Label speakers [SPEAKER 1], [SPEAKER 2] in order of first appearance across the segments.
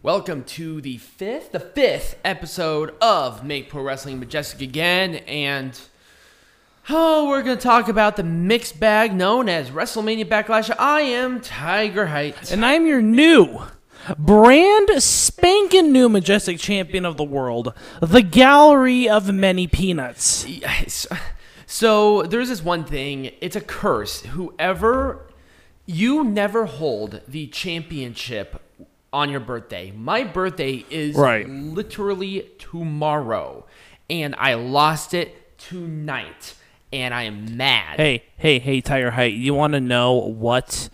[SPEAKER 1] Welcome to the fifth, the fifth episode of Make Pro Wrestling Majestic again, and oh, we're gonna talk about the mixed bag known as WrestleMania Backlash. I am Tiger Height.
[SPEAKER 2] And I'm your new, brand spanking new Majestic Champion of the world, the Gallery of Many Peanuts.
[SPEAKER 1] Yes. So there's this one thing. It's a curse. Whoever you never hold the championship on your birthday. My birthday is
[SPEAKER 2] Right.
[SPEAKER 1] literally tomorrow, and I lost it tonight, and I am mad.
[SPEAKER 2] Hey, hey, hey, Tiger Height, you want to know what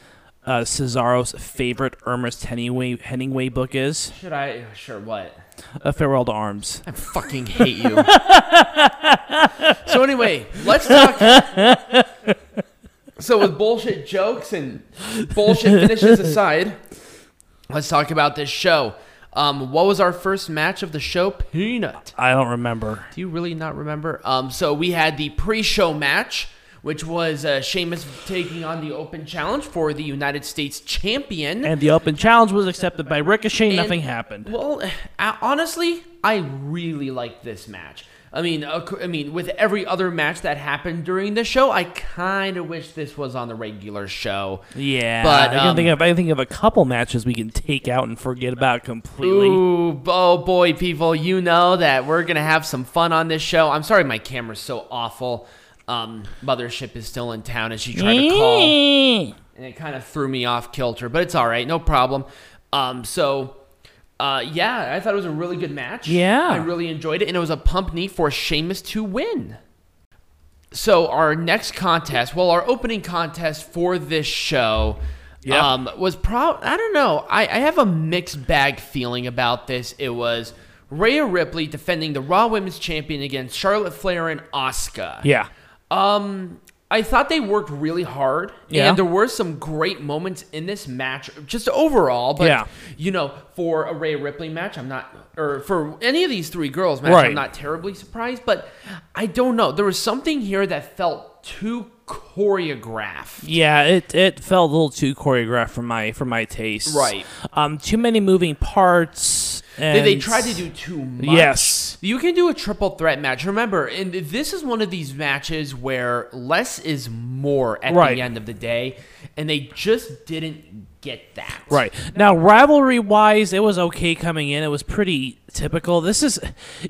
[SPEAKER 2] uh, Cesaro's favorite Ernest Hemingway, Hemingway book is?
[SPEAKER 1] Should I? Sure. What?
[SPEAKER 2] A Farewell to Arms.
[SPEAKER 1] I fucking hate you. so anyway, let's talk. So with bullshit jokes and bullshit finishes aside, let's talk about this show. Um, what was our first match of the show? Peanut.
[SPEAKER 2] I don't remember.
[SPEAKER 1] Do you really not remember? Um, so we had the pre-show match, which was uh, Sheamus taking on the Open Challenge for the United States Champion.
[SPEAKER 2] And the open challenge was accepted by Ricochet.
[SPEAKER 1] And-
[SPEAKER 2] Nothing happened.
[SPEAKER 1] Well, honestly, I really liked this match. I mean, I mean, with every other match that happened during the show, I kind of wish this was on the regular show.
[SPEAKER 2] Yeah,
[SPEAKER 1] But,
[SPEAKER 2] I can
[SPEAKER 1] um,
[SPEAKER 2] think of I can think of a couple matches we can take out and forget about completely.
[SPEAKER 1] Ooh, oh boy, people, you know that we're gonna have some fun on this show. I'm sorry, my camera's so awful. Um, Mothership is still in town, and she tried to call. and it kind of threw me off kilter, but it's all right, no problem. Um, so, uh, yeah, I thought it was a really good match.
[SPEAKER 2] Yeah.
[SPEAKER 1] I really enjoyed it, and it was a pump knee for Sheamus to win. So our next contest, well, our opening contest for this show,
[SPEAKER 2] Yep.
[SPEAKER 1] um, was pro. I don't know. I, I have a mixed bag feeling about this. It was Rhea Ripley defending the Raw Women's Champion against Charlotte Flair and Asuka.
[SPEAKER 2] Yeah,
[SPEAKER 1] Um, I thought they worked really hard,
[SPEAKER 2] Yeah.
[SPEAKER 1] and there were some great moments in this match, just overall. But
[SPEAKER 2] Yeah.
[SPEAKER 1] you know, for a Rhea Ripley match, I'm not, or for any of these three girls match,
[SPEAKER 2] Right.
[SPEAKER 1] I'm not terribly surprised. But I don't know. There was something here that felt too choreographed.
[SPEAKER 2] yeah. It it felt a little too choreographed for my for my taste.
[SPEAKER 1] Right.
[SPEAKER 2] Um, too many moving parts.
[SPEAKER 1] They,
[SPEAKER 2] And
[SPEAKER 1] they tried to do too much.
[SPEAKER 2] Yes.
[SPEAKER 1] You can do a triple threat match. Remember, and this is one of these matches where less is more at
[SPEAKER 2] Right.
[SPEAKER 1] the end of the day, and they just didn't get that.
[SPEAKER 2] Right. Now, rivalry wise, it was okay coming in. It was pretty typical. This is,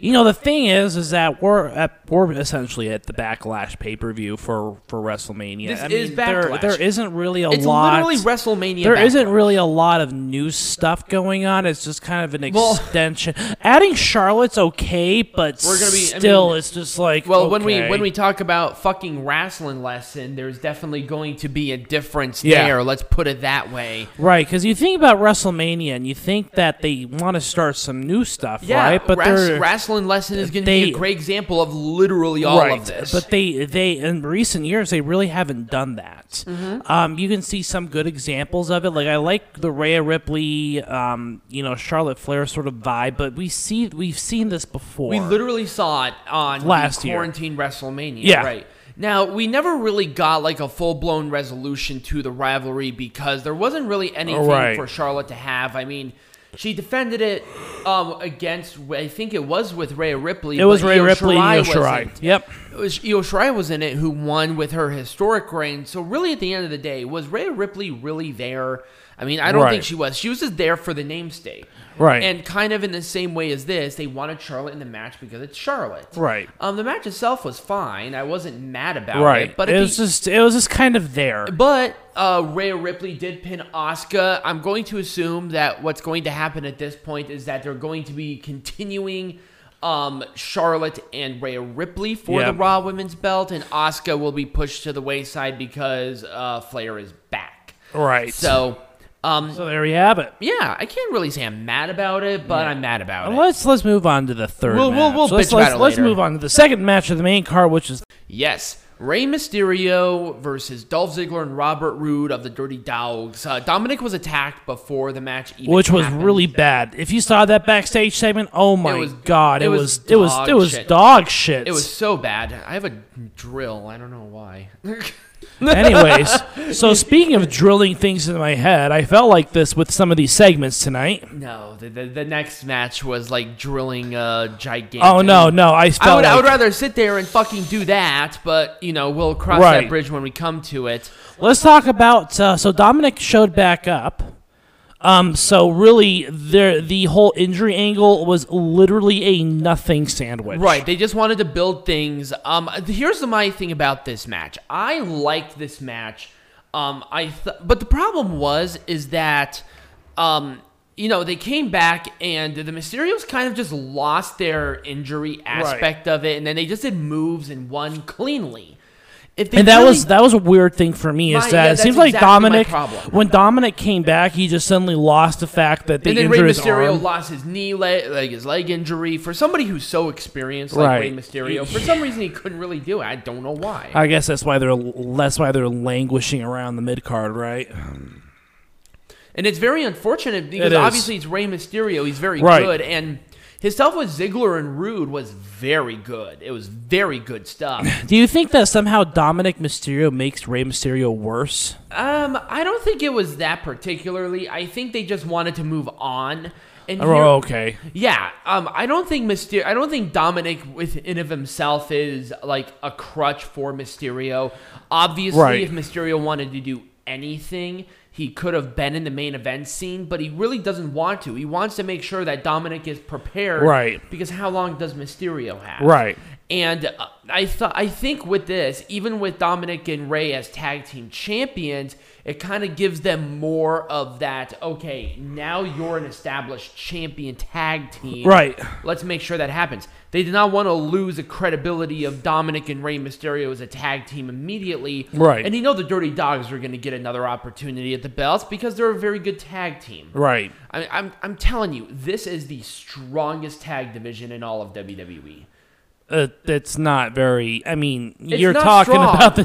[SPEAKER 2] you know, the thing is, is that we're at, we're essentially at the Backlash pay per view for for WrestleMania.
[SPEAKER 1] This
[SPEAKER 2] I
[SPEAKER 1] is
[SPEAKER 2] mean, there-
[SPEAKER 1] Backlash.
[SPEAKER 2] There isn't really a
[SPEAKER 1] It's
[SPEAKER 2] lot.
[SPEAKER 1] literally WrestleMania.
[SPEAKER 2] There not really a lot of new stuff going on. It's just kind of an
[SPEAKER 1] Well-
[SPEAKER 2] extension. Adding Charlotte's okay, but
[SPEAKER 1] We're gonna be- I
[SPEAKER 2] still,
[SPEAKER 1] mean-
[SPEAKER 2] it's just like
[SPEAKER 1] Well, when we when we talk about fucking wrestling lesson, there's definitely going to be a difference
[SPEAKER 2] Yeah.
[SPEAKER 1] there. Let's put it that way.
[SPEAKER 2] Right, because you think about WrestleMania and you think that they want to start some new stuff, right? But
[SPEAKER 1] wrestling lesson is going to be a great example of literally all
[SPEAKER 2] right.
[SPEAKER 1] of this.
[SPEAKER 2] But they they in recent years they really haven't done that.
[SPEAKER 1] Mm-hmm.
[SPEAKER 2] Um, you can see some good examples of it. Like I like the Rhea Ripley, um, you know, Charlotte Flair sort of vibe, but we see we've seen this before.
[SPEAKER 1] We literally saw it on
[SPEAKER 2] Last
[SPEAKER 1] the
[SPEAKER 2] year.
[SPEAKER 1] quarantine WrestleMania.
[SPEAKER 2] Yeah.
[SPEAKER 1] Right. Now, we never really got like a full blown resolution to the rivalry because there wasn't really anything
[SPEAKER 2] Right.
[SPEAKER 1] for Charlotte to have. I mean, she defended it um, against, I think it was with Rhea Ripley.
[SPEAKER 2] it was Rhea
[SPEAKER 1] Io
[SPEAKER 2] Ripley,
[SPEAKER 1] Shirai
[SPEAKER 2] Io Shirai. Yep.
[SPEAKER 1] It was Io Shirai was in it who won with her historic reign. So really, at the end of the day, was Rhea Ripley really there? I mean, I don't
[SPEAKER 2] Right.
[SPEAKER 1] think she was. She was just there for the namesake.
[SPEAKER 2] Right.
[SPEAKER 1] And kind of in the same way as this, they wanted Charlotte in the match because it's Charlotte.
[SPEAKER 2] Right.
[SPEAKER 1] Um, the match itself was fine. I wasn't mad about
[SPEAKER 2] Right.
[SPEAKER 1] it. But
[SPEAKER 2] it was just it was just kind of there.
[SPEAKER 1] but uh, Rhea Ripley did pin Asuka. I'm going to assume that what's going to happen at this point is that they're going to be continuing um, Charlotte and Rhea Ripley for
[SPEAKER 2] Yep.
[SPEAKER 1] the Raw Women's Belt, and Asuka will be pushed to the wayside because uh, Flair is back.
[SPEAKER 2] Right.
[SPEAKER 1] So, um,
[SPEAKER 2] so there you have it.
[SPEAKER 1] yeah, I can't really say I'm mad about it, but I'm mad about it.
[SPEAKER 2] Let's let's move on to the 3rd
[SPEAKER 1] We'll- we'll- we'll
[SPEAKER 2] let's, let's, let's move on to the second match of the main card, which is
[SPEAKER 1] Yes. Rey Mysterio versus Dolph Ziggler and Robert Roode of the Dirty Dogs. Uh, Dominik was attacked before the match even
[SPEAKER 2] which was
[SPEAKER 1] happened.
[SPEAKER 2] really bad. If you saw that backstage segment, oh my
[SPEAKER 1] was-
[SPEAKER 2] god,
[SPEAKER 1] it
[SPEAKER 2] it,
[SPEAKER 1] was
[SPEAKER 2] was, it was it was
[SPEAKER 1] shit.
[SPEAKER 2] dog shit.
[SPEAKER 1] It was so bad. I have a drill. I don't know why.
[SPEAKER 2] Anyways, so speaking of drilling things into my head, I felt like this with some of these segments tonight.
[SPEAKER 1] No, the, the, the next match was like drilling a gigantic.
[SPEAKER 2] Oh no, no, I felt
[SPEAKER 1] I would, I would rather sit there and fucking do that, but you know we'll cross
[SPEAKER 2] Right.
[SPEAKER 1] that bridge when we come to it.
[SPEAKER 2] Let's talk about. Uh, so Dominik showed back up. Um, so really, there the whole injury angle was literally a nothing sandwich.
[SPEAKER 1] Right, they just wanted to build things. Um, here's the my thing about this match. I liked this match. Um, I th- but the problem was is that, um, you know, they came back and the Mysterios kind of just lost their injury aspect of it, and then they just did moves and won cleanly. If they
[SPEAKER 2] And that
[SPEAKER 1] really-
[SPEAKER 2] was that was a weird thing for me is
[SPEAKER 1] My-
[SPEAKER 2] that
[SPEAKER 1] yeah,
[SPEAKER 2] it seems like
[SPEAKER 1] exactly my Dominik
[SPEAKER 2] when Dominik came back he just suddenly lost the fact that they
[SPEAKER 1] And then Rey Mysterio
[SPEAKER 2] arm.
[SPEAKER 1] lost his knee, leg, like his leg injury. For somebody who's so experienced like Rey Mysterio, for some reason he couldn't really do it. I don't know why.
[SPEAKER 2] I guess that's why they're that's why they're languishing around the mid card, right?
[SPEAKER 1] And it's very unfortunate because
[SPEAKER 2] It
[SPEAKER 1] obviously it's Rey Mysterio. He's very
[SPEAKER 2] Right.
[SPEAKER 1] good, and his stuff with Ziggler and Roode was very good. It was very good stuff.
[SPEAKER 2] Do you think that somehow Dominik Mysterio makes Rey Mysterio worse?
[SPEAKER 1] um, I don't think it was that particularly. I think they just wanted to move on. And here-
[SPEAKER 2] Oh, okay.
[SPEAKER 1] Yeah, um, I don't think Mysterio. I don't think Dominik within of himself is like a crutch for Mysterio. Obviously,
[SPEAKER 2] Right.
[SPEAKER 1] if Mysterio wanted to do anything, he could have been in the main event scene, but he really doesn't want to. He wants to make sure that Dominik is prepared.
[SPEAKER 2] Right.
[SPEAKER 1] Because how long does Mysterio have?
[SPEAKER 2] Right.
[SPEAKER 1] And uh, I thought I think with this, even with Dominik and Rey as tag team champions, it kind of gives them more of that. Okay, now you're an established champion tag team.
[SPEAKER 2] Right.
[SPEAKER 1] Let's make sure that happens. They did not want to lose the credibility of Dominik and Rey Mysterio as a tag team immediately.
[SPEAKER 2] Right.
[SPEAKER 1] And you know the Dirty Dogs are going to get another opportunity at the belts because they're a very good tag team.
[SPEAKER 2] Right.
[SPEAKER 1] I, I'm, I'm telling you, this is the strongest tag division in all of. WWE.
[SPEAKER 2] Uh, it's not very. I mean,
[SPEAKER 1] It's
[SPEAKER 2] you're
[SPEAKER 1] not
[SPEAKER 2] talking
[SPEAKER 1] strong.
[SPEAKER 2] about the,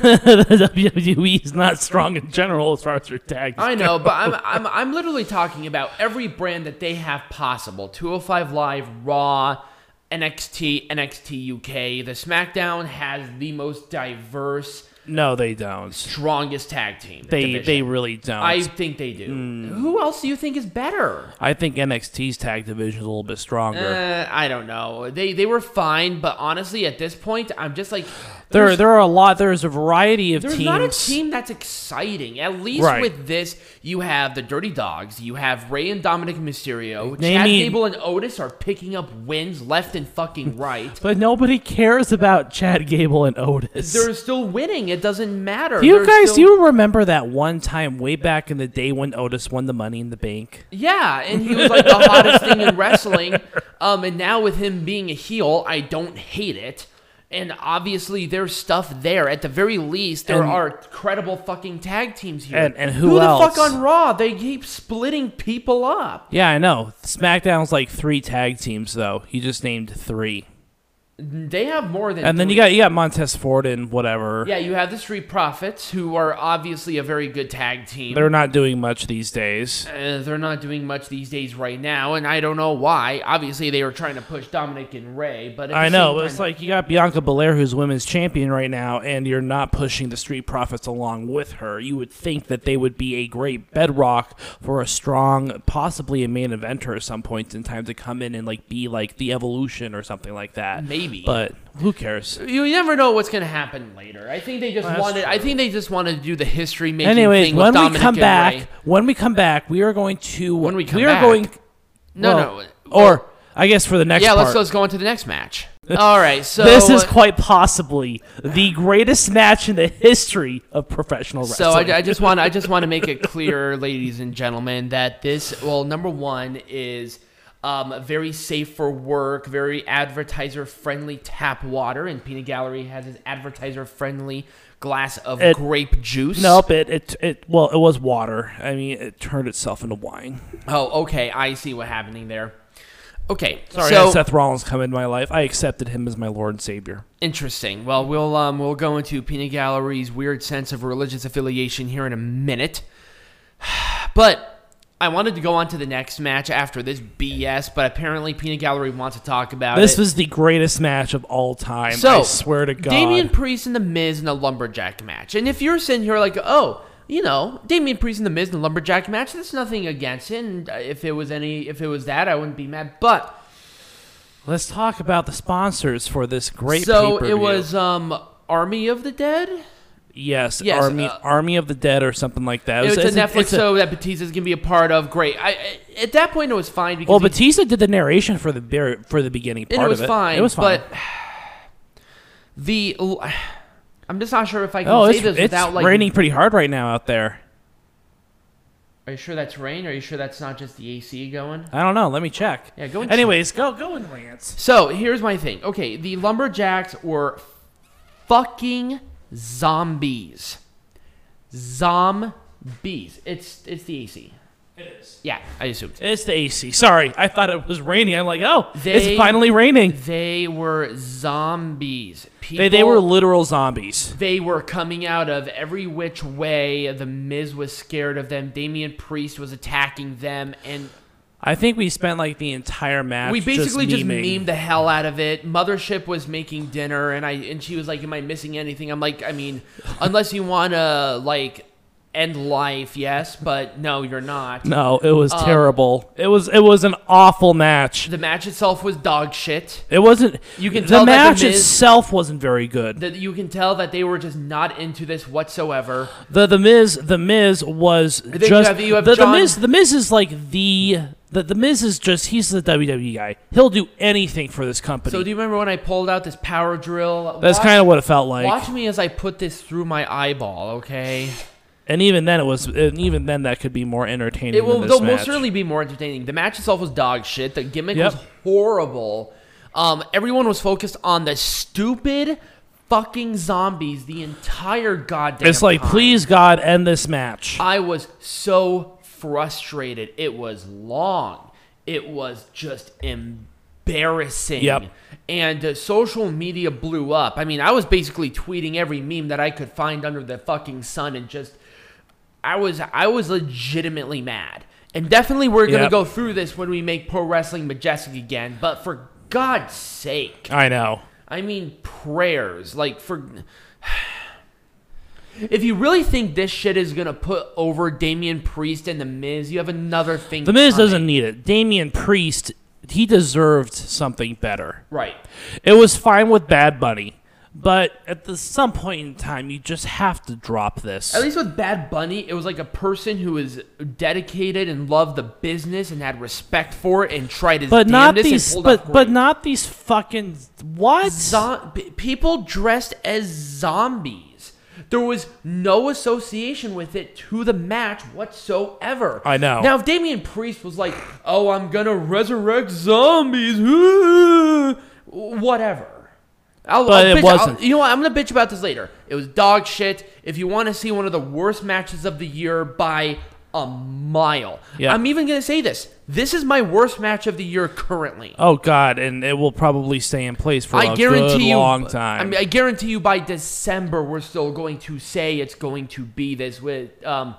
[SPEAKER 2] the WWE is not strong in general as far as their tags.
[SPEAKER 1] I know, but I'm, I'm I'm literally talking about every brand that they have possible. 205 Live, Raw, NXT, NXT UK. The SmackDown has the most diverse,
[SPEAKER 2] No, they don't.
[SPEAKER 1] strongest tag team.
[SPEAKER 2] They
[SPEAKER 1] division.
[SPEAKER 2] they really don't.
[SPEAKER 1] I think they do.
[SPEAKER 2] Hmm.
[SPEAKER 1] Who else do you think is better?
[SPEAKER 2] I think NXT's tag division is a little bit stronger.
[SPEAKER 1] Uh, I don't know. They they were fine, but honestly, at this point, I'm just like
[SPEAKER 2] there there are a lot. There's a variety of
[SPEAKER 1] There's
[SPEAKER 2] teams.
[SPEAKER 1] not a team that's exciting. At least
[SPEAKER 2] Right.
[SPEAKER 1] with this, you have the Dirty Dogs, you have Rey and Dominik Mysterio,
[SPEAKER 2] Name
[SPEAKER 1] Chad
[SPEAKER 2] me-
[SPEAKER 1] Gable and Otis are picking up wins left and fucking right.
[SPEAKER 2] But nobody cares about Chad Gable and Otis.
[SPEAKER 1] They're still winning. It doesn't matter.
[SPEAKER 2] do you
[SPEAKER 1] They're
[SPEAKER 2] guys
[SPEAKER 1] still-
[SPEAKER 2] do you remember that one time way back in the day when Otis won the Money in the Bank?
[SPEAKER 1] Yeah, and he was like the hottest thing in wrestling. Um, and now with him being a heel, I don't hate it. And obviously, there's stuff there. At the very least, there
[SPEAKER 2] And-
[SPEAKER 1] are credible fucking tag teams here.
[SPEAKER 2] And- and who
[SPEAKER 1] the
[SPEAKER 2] else?
[SPEAKER 1] fuck on Raw? They keep splitting people up.
[SPEAKER 2] Yeah, I know. SmackDown's like three tag teams though. He just named three.
[SPEAKER 1] They have more than.
[SPEAKER 2] And then you got you got Montez Ford and whatever.
[SPEAKER 1] Yeah, you have the Street Profits, who are obviously a very good tag team.
[SPEAKER 2] They're not doing much these days.
[SPEAKER 1] Uh, they're not doing much these days right now, and I don't know why. Obviously, they were trying to push Dominik and Rey, but
[SPEAKER 2] I know, but it's like you got Bianca Belair, who's women's champion right now, and you're not pushing the Street Profits along with her. You would think that they would be a great bedrock for a strong, possibly a main eventer at some point in time to come in and like be like the evolution or something like that.
[SPEAKER 1] Maybe.
[SPEAKER 2] But who cares?
[SPEAKER 1] you never know what's going to happen later. I think they just
[SPEAKER 2] That's
[SPEAKER 1] wanted. I think they just wanted to do the history making
[SPEAKER 2] Anyways,
[SPEAKER 1] thing
[SPEAKER 2] when
[SPEAKER 1] with
[SPEAKER 2] we
[SPEAKER 1] Dominik
[SPEAKER 2] come back,
[SPEAKER 1] Rey.
[SPEAKER 2] when we come back, we are going to
[SPEAKER 1] When we come
[SPEAKER 2] are
[SPEAKER 1] back?
[SPEAKER 2] going
[SPEAKER 1] No,
[SPEAKER 2] well,
[SPEAKER 1] no.
[SPEAKER 2] or I guess for the next
[SPEAKER 1] yeah,
[SPEAKER 2] part.
[SPEAKER 1] let's let's go on to the next match. All right, so
[SPEAKER 2] this is quite possibly the greatest match in the history of professional wrestling. So.
[SPEAKER 1] I, I just want I just want to make it clear, ladies and gentlemen, that this well, number one is um, very safe for work, very advertiser friendly tap water, and Peanut Gallery has its advertiser friendly glass of
[SPEAKER 2] It-
[SPEAKER 1] grape juice.
[SPEAKER 2] Nope, it, it it well, it was water. I mean, it turned itself into wine.
[SPEAKER 1] Oh, okay, I see what happening there. Okay,
[SPEAKER 2] Sorry,
[SPEAKER 1] so
[SPEAKER 2] Seth Rollins come in my life. I accepted him as my Lord and Savior.
[SPEAKER 1] Interesting. Well, we'll um, we'll go into Peanut Gallery's weird sense of religious affiliation here in a minute. But I wanted to go on to the next match after this BS, but apparently Pina Gallery wants to talk about
[SPEAKER 2] This
[SPEAKER 1] it.
[SPEAKER 2] was the greatest match of all time.
[SPEAKER 1] So,
[SPEAKER 2] I swear to God.
[SPEAKER 1] Damian Priest and The Miz in a lumberjack match. And if you're sitting here like, oh, you know, Damian Priest and The Miz in a lumberjack match, there's nothing against it. And uh, if it was any, if it was that, I wouldn't be mad. But
[SPEAKER 2] Let's talk about the sponsors for this great.
[SPEAKER 1] so it was um Army of the Dead.
[SPEAKER 2] Yes,
[SPEAKER 1] Yes,
[SPEAKER 2] Army
[SPEAKER 1] uh,
[SPEAKER 2] Army of the Dead or something like that.
[SPEAKER 1] It was, a
[SPEAKER 2] it's
[SPEAKER 1] Netflix
[SPEAKER 2] it's a-
[SPEAKER 1] show that Batista's gonna be a part of. Great. I, I at that point it was fine because
[SPEAKER 2] well,
[SPEAKER 1] he-
[SPEAKER 2] Batista did the narration for the for the beginning part
[SPEAKER 1] it was
[SPEAKER 2] of it.
[SPEAKER 1] fine.
[SPEAKER 2] It was fine.
[SPEAKER 1] But the I'm just not sure if I can
[SPEAKER 2] oh,
[SPEAKER 1] say
[SPEAKER 2] it's,
[SPEAKER 1] this
[SPEAKER 2] it's
[SPEAKER 1] without like.
[SPEAKER 2] raining pretty hard right now out there.
[SPEAKER 1] Are you sure that's rain? Are you sure that's not just the AC going?
[SPEAKER 2] I don't know. Let me check.
[SPEAKER 1] Yeah, go and
[SPEAKER 2] Anyways, go go and rants.
[SPEAKER 1] So here's my thing. Okay, the lumberjacks were fucking zombies. Zombies. It's it's the AC.
[SPEAKER 2] It is.
[SPEAKER 1] Yeah, I assumed.
[SPEAKER 2] It's the AC. Sorry, I thought it was raining. I'm like, oh,
[SPEAKER 1] They-
[SPEAKER 2] it's finally raining.
[SPEAKER 1] They were zombies. People,
[SPEAKER 2] They, they were literal zombies.
[SPEAKER 1] They were coming out of every which way. The Miz was scared of them. Damian Priest was attacking them, and
[SPEAKER 2] I think we spent like the entire match.
[SPEAKER 1] we basically just,
[SPEAKER 2] memeing.
[SPEAKER 1] memed the hell out of it. Mothership was making dinner, and I and she was like, "Am I missing anything?" I'm like, "I mean, unless you want to like end life, yes, but no, you're not."
[SPEAKER 2] No, it was
[SPEAKER 1] Um,
[SPEAKER 2] terrible. It was it was an awful match.
[SPEAKER 1] The match itself was dog shit.
[SPEAKER 2] It wasn't.
[SPEAKER 1] You can
[SPEAKER 2] the
[SPEAKER 1] tell that The
[SPEAKER 2] match
[SPEAKER 1] Miz-
[SPEAKER 2] itself wasn't very good.
[SPEAKER 1] That you can tell that they were just not into this whatsoever.
[SPEAKER 2] The the Miz the Miz was
[SPEAKER 1] then you
[SPEAKER 2] just
[SPEAKER 1] have- you have
[SPEAKER 2] the, the Miz the Miz is like the the the Miz is just he's the WWE guy. He'll do anything for this company.
[SPEAKER 1] So do you remember when I pulled out this power drill?
[SPEAKER 2] That's
[SPEAKER 1] Watch-
[SPEAKER 2] kind of what it felt like.
[SPEAKER 1] Watch me as I put this through my eyeball, okay?
[SPEAKER 2] And even then it was and even then that could be more entertaining.
[SPEAKER 1] It will
[SPEAKER 2] than this
[SPEAKER 1] they'll
[SPEAKER 2] match.
[SPEAKER 1] most certainly be more entertaining. The match itself was dog shit. The gimmick
[SPEAKER 2] Yep.
[SPEAKER 1] was horrible. Um, everyone was focused on the stupid fucking zombies the entire goddamn
[SPEAKER 2] It's like,
[SPEAKER 1] time.
[SPEAKER 2] please God, end this match.
[SPEAKER 1] I was so frustrated. It was long. It was just embarrassing.
[SPEAKER 2] Yep.
[SPEAKER 1] And uh, social media blew up. I mean, I was basically tweeting every meme that I could find under the fucking sun and just I was I was legitimately mad. And definitely we're going to
[SPEAKER 2] Yep.
[SPEAKER 1] go through this when we make pro wrestling majestic again, but for God's sake.
[SPEAKER 2] I know.
[SPEAKER 1] I mean, prayers. Like, for. If you really think this shit is gonna put over Damian Priest and The Miz, you have another thing.
[SPEAKER 2] The Miz
[SPEAKER 1] coming.
[SPEAKER 2] doesn't need it. Damian Priest, he deserved something better.
[SPEAKER 1] Right.
[SPEAKER 2] It was fine with Bad Bunny, but at the, some point in time, you just have to drop this.
[SPEAKER 1] At least with Bad Bunny, it was like a person who was dedicated and loved the business and had respect for it and tried his
[SPEAKER 2] but not these. But but not these fucking what?
[SPEAKER 1] People dressed as zombies. There was no association with it to the match whatsoever.
[SPEAKER 2] I know.
[SPEAKER 1] Now, if Damian Priest was like, "Oh, I'm gonna resurrect zombies," whatever. I'll,
[SPEAKER 2] But
[SPEAKER 1] I'll
[SPEAKER 2] it
[SPEAKER 1] bitch- I'll-
[SPEAKER 2] wasn't.
[SPEAKER 1] you know what? I'm gonna bitch about this later. It was dog shit. If you want to see one of the worst matches of the year by a mile,
[SPEAKER 2] Yeah.
[SPEAKER 1] I'm even gonna say this. This is my worst match of the year currently.
[SPEAKER 2] Oh God, and it will probably stay in place for
[SPEAKER 1] I
[SPEAKER 2] a
[SPEAKER 1] guarantee
[SPEAKER 2] good
[SPEAKER 1] you,
[SPEAKER 2] long time.
[SPEAKER 1] I mean, I guarantee you by December we're still going to say it's going to be this with um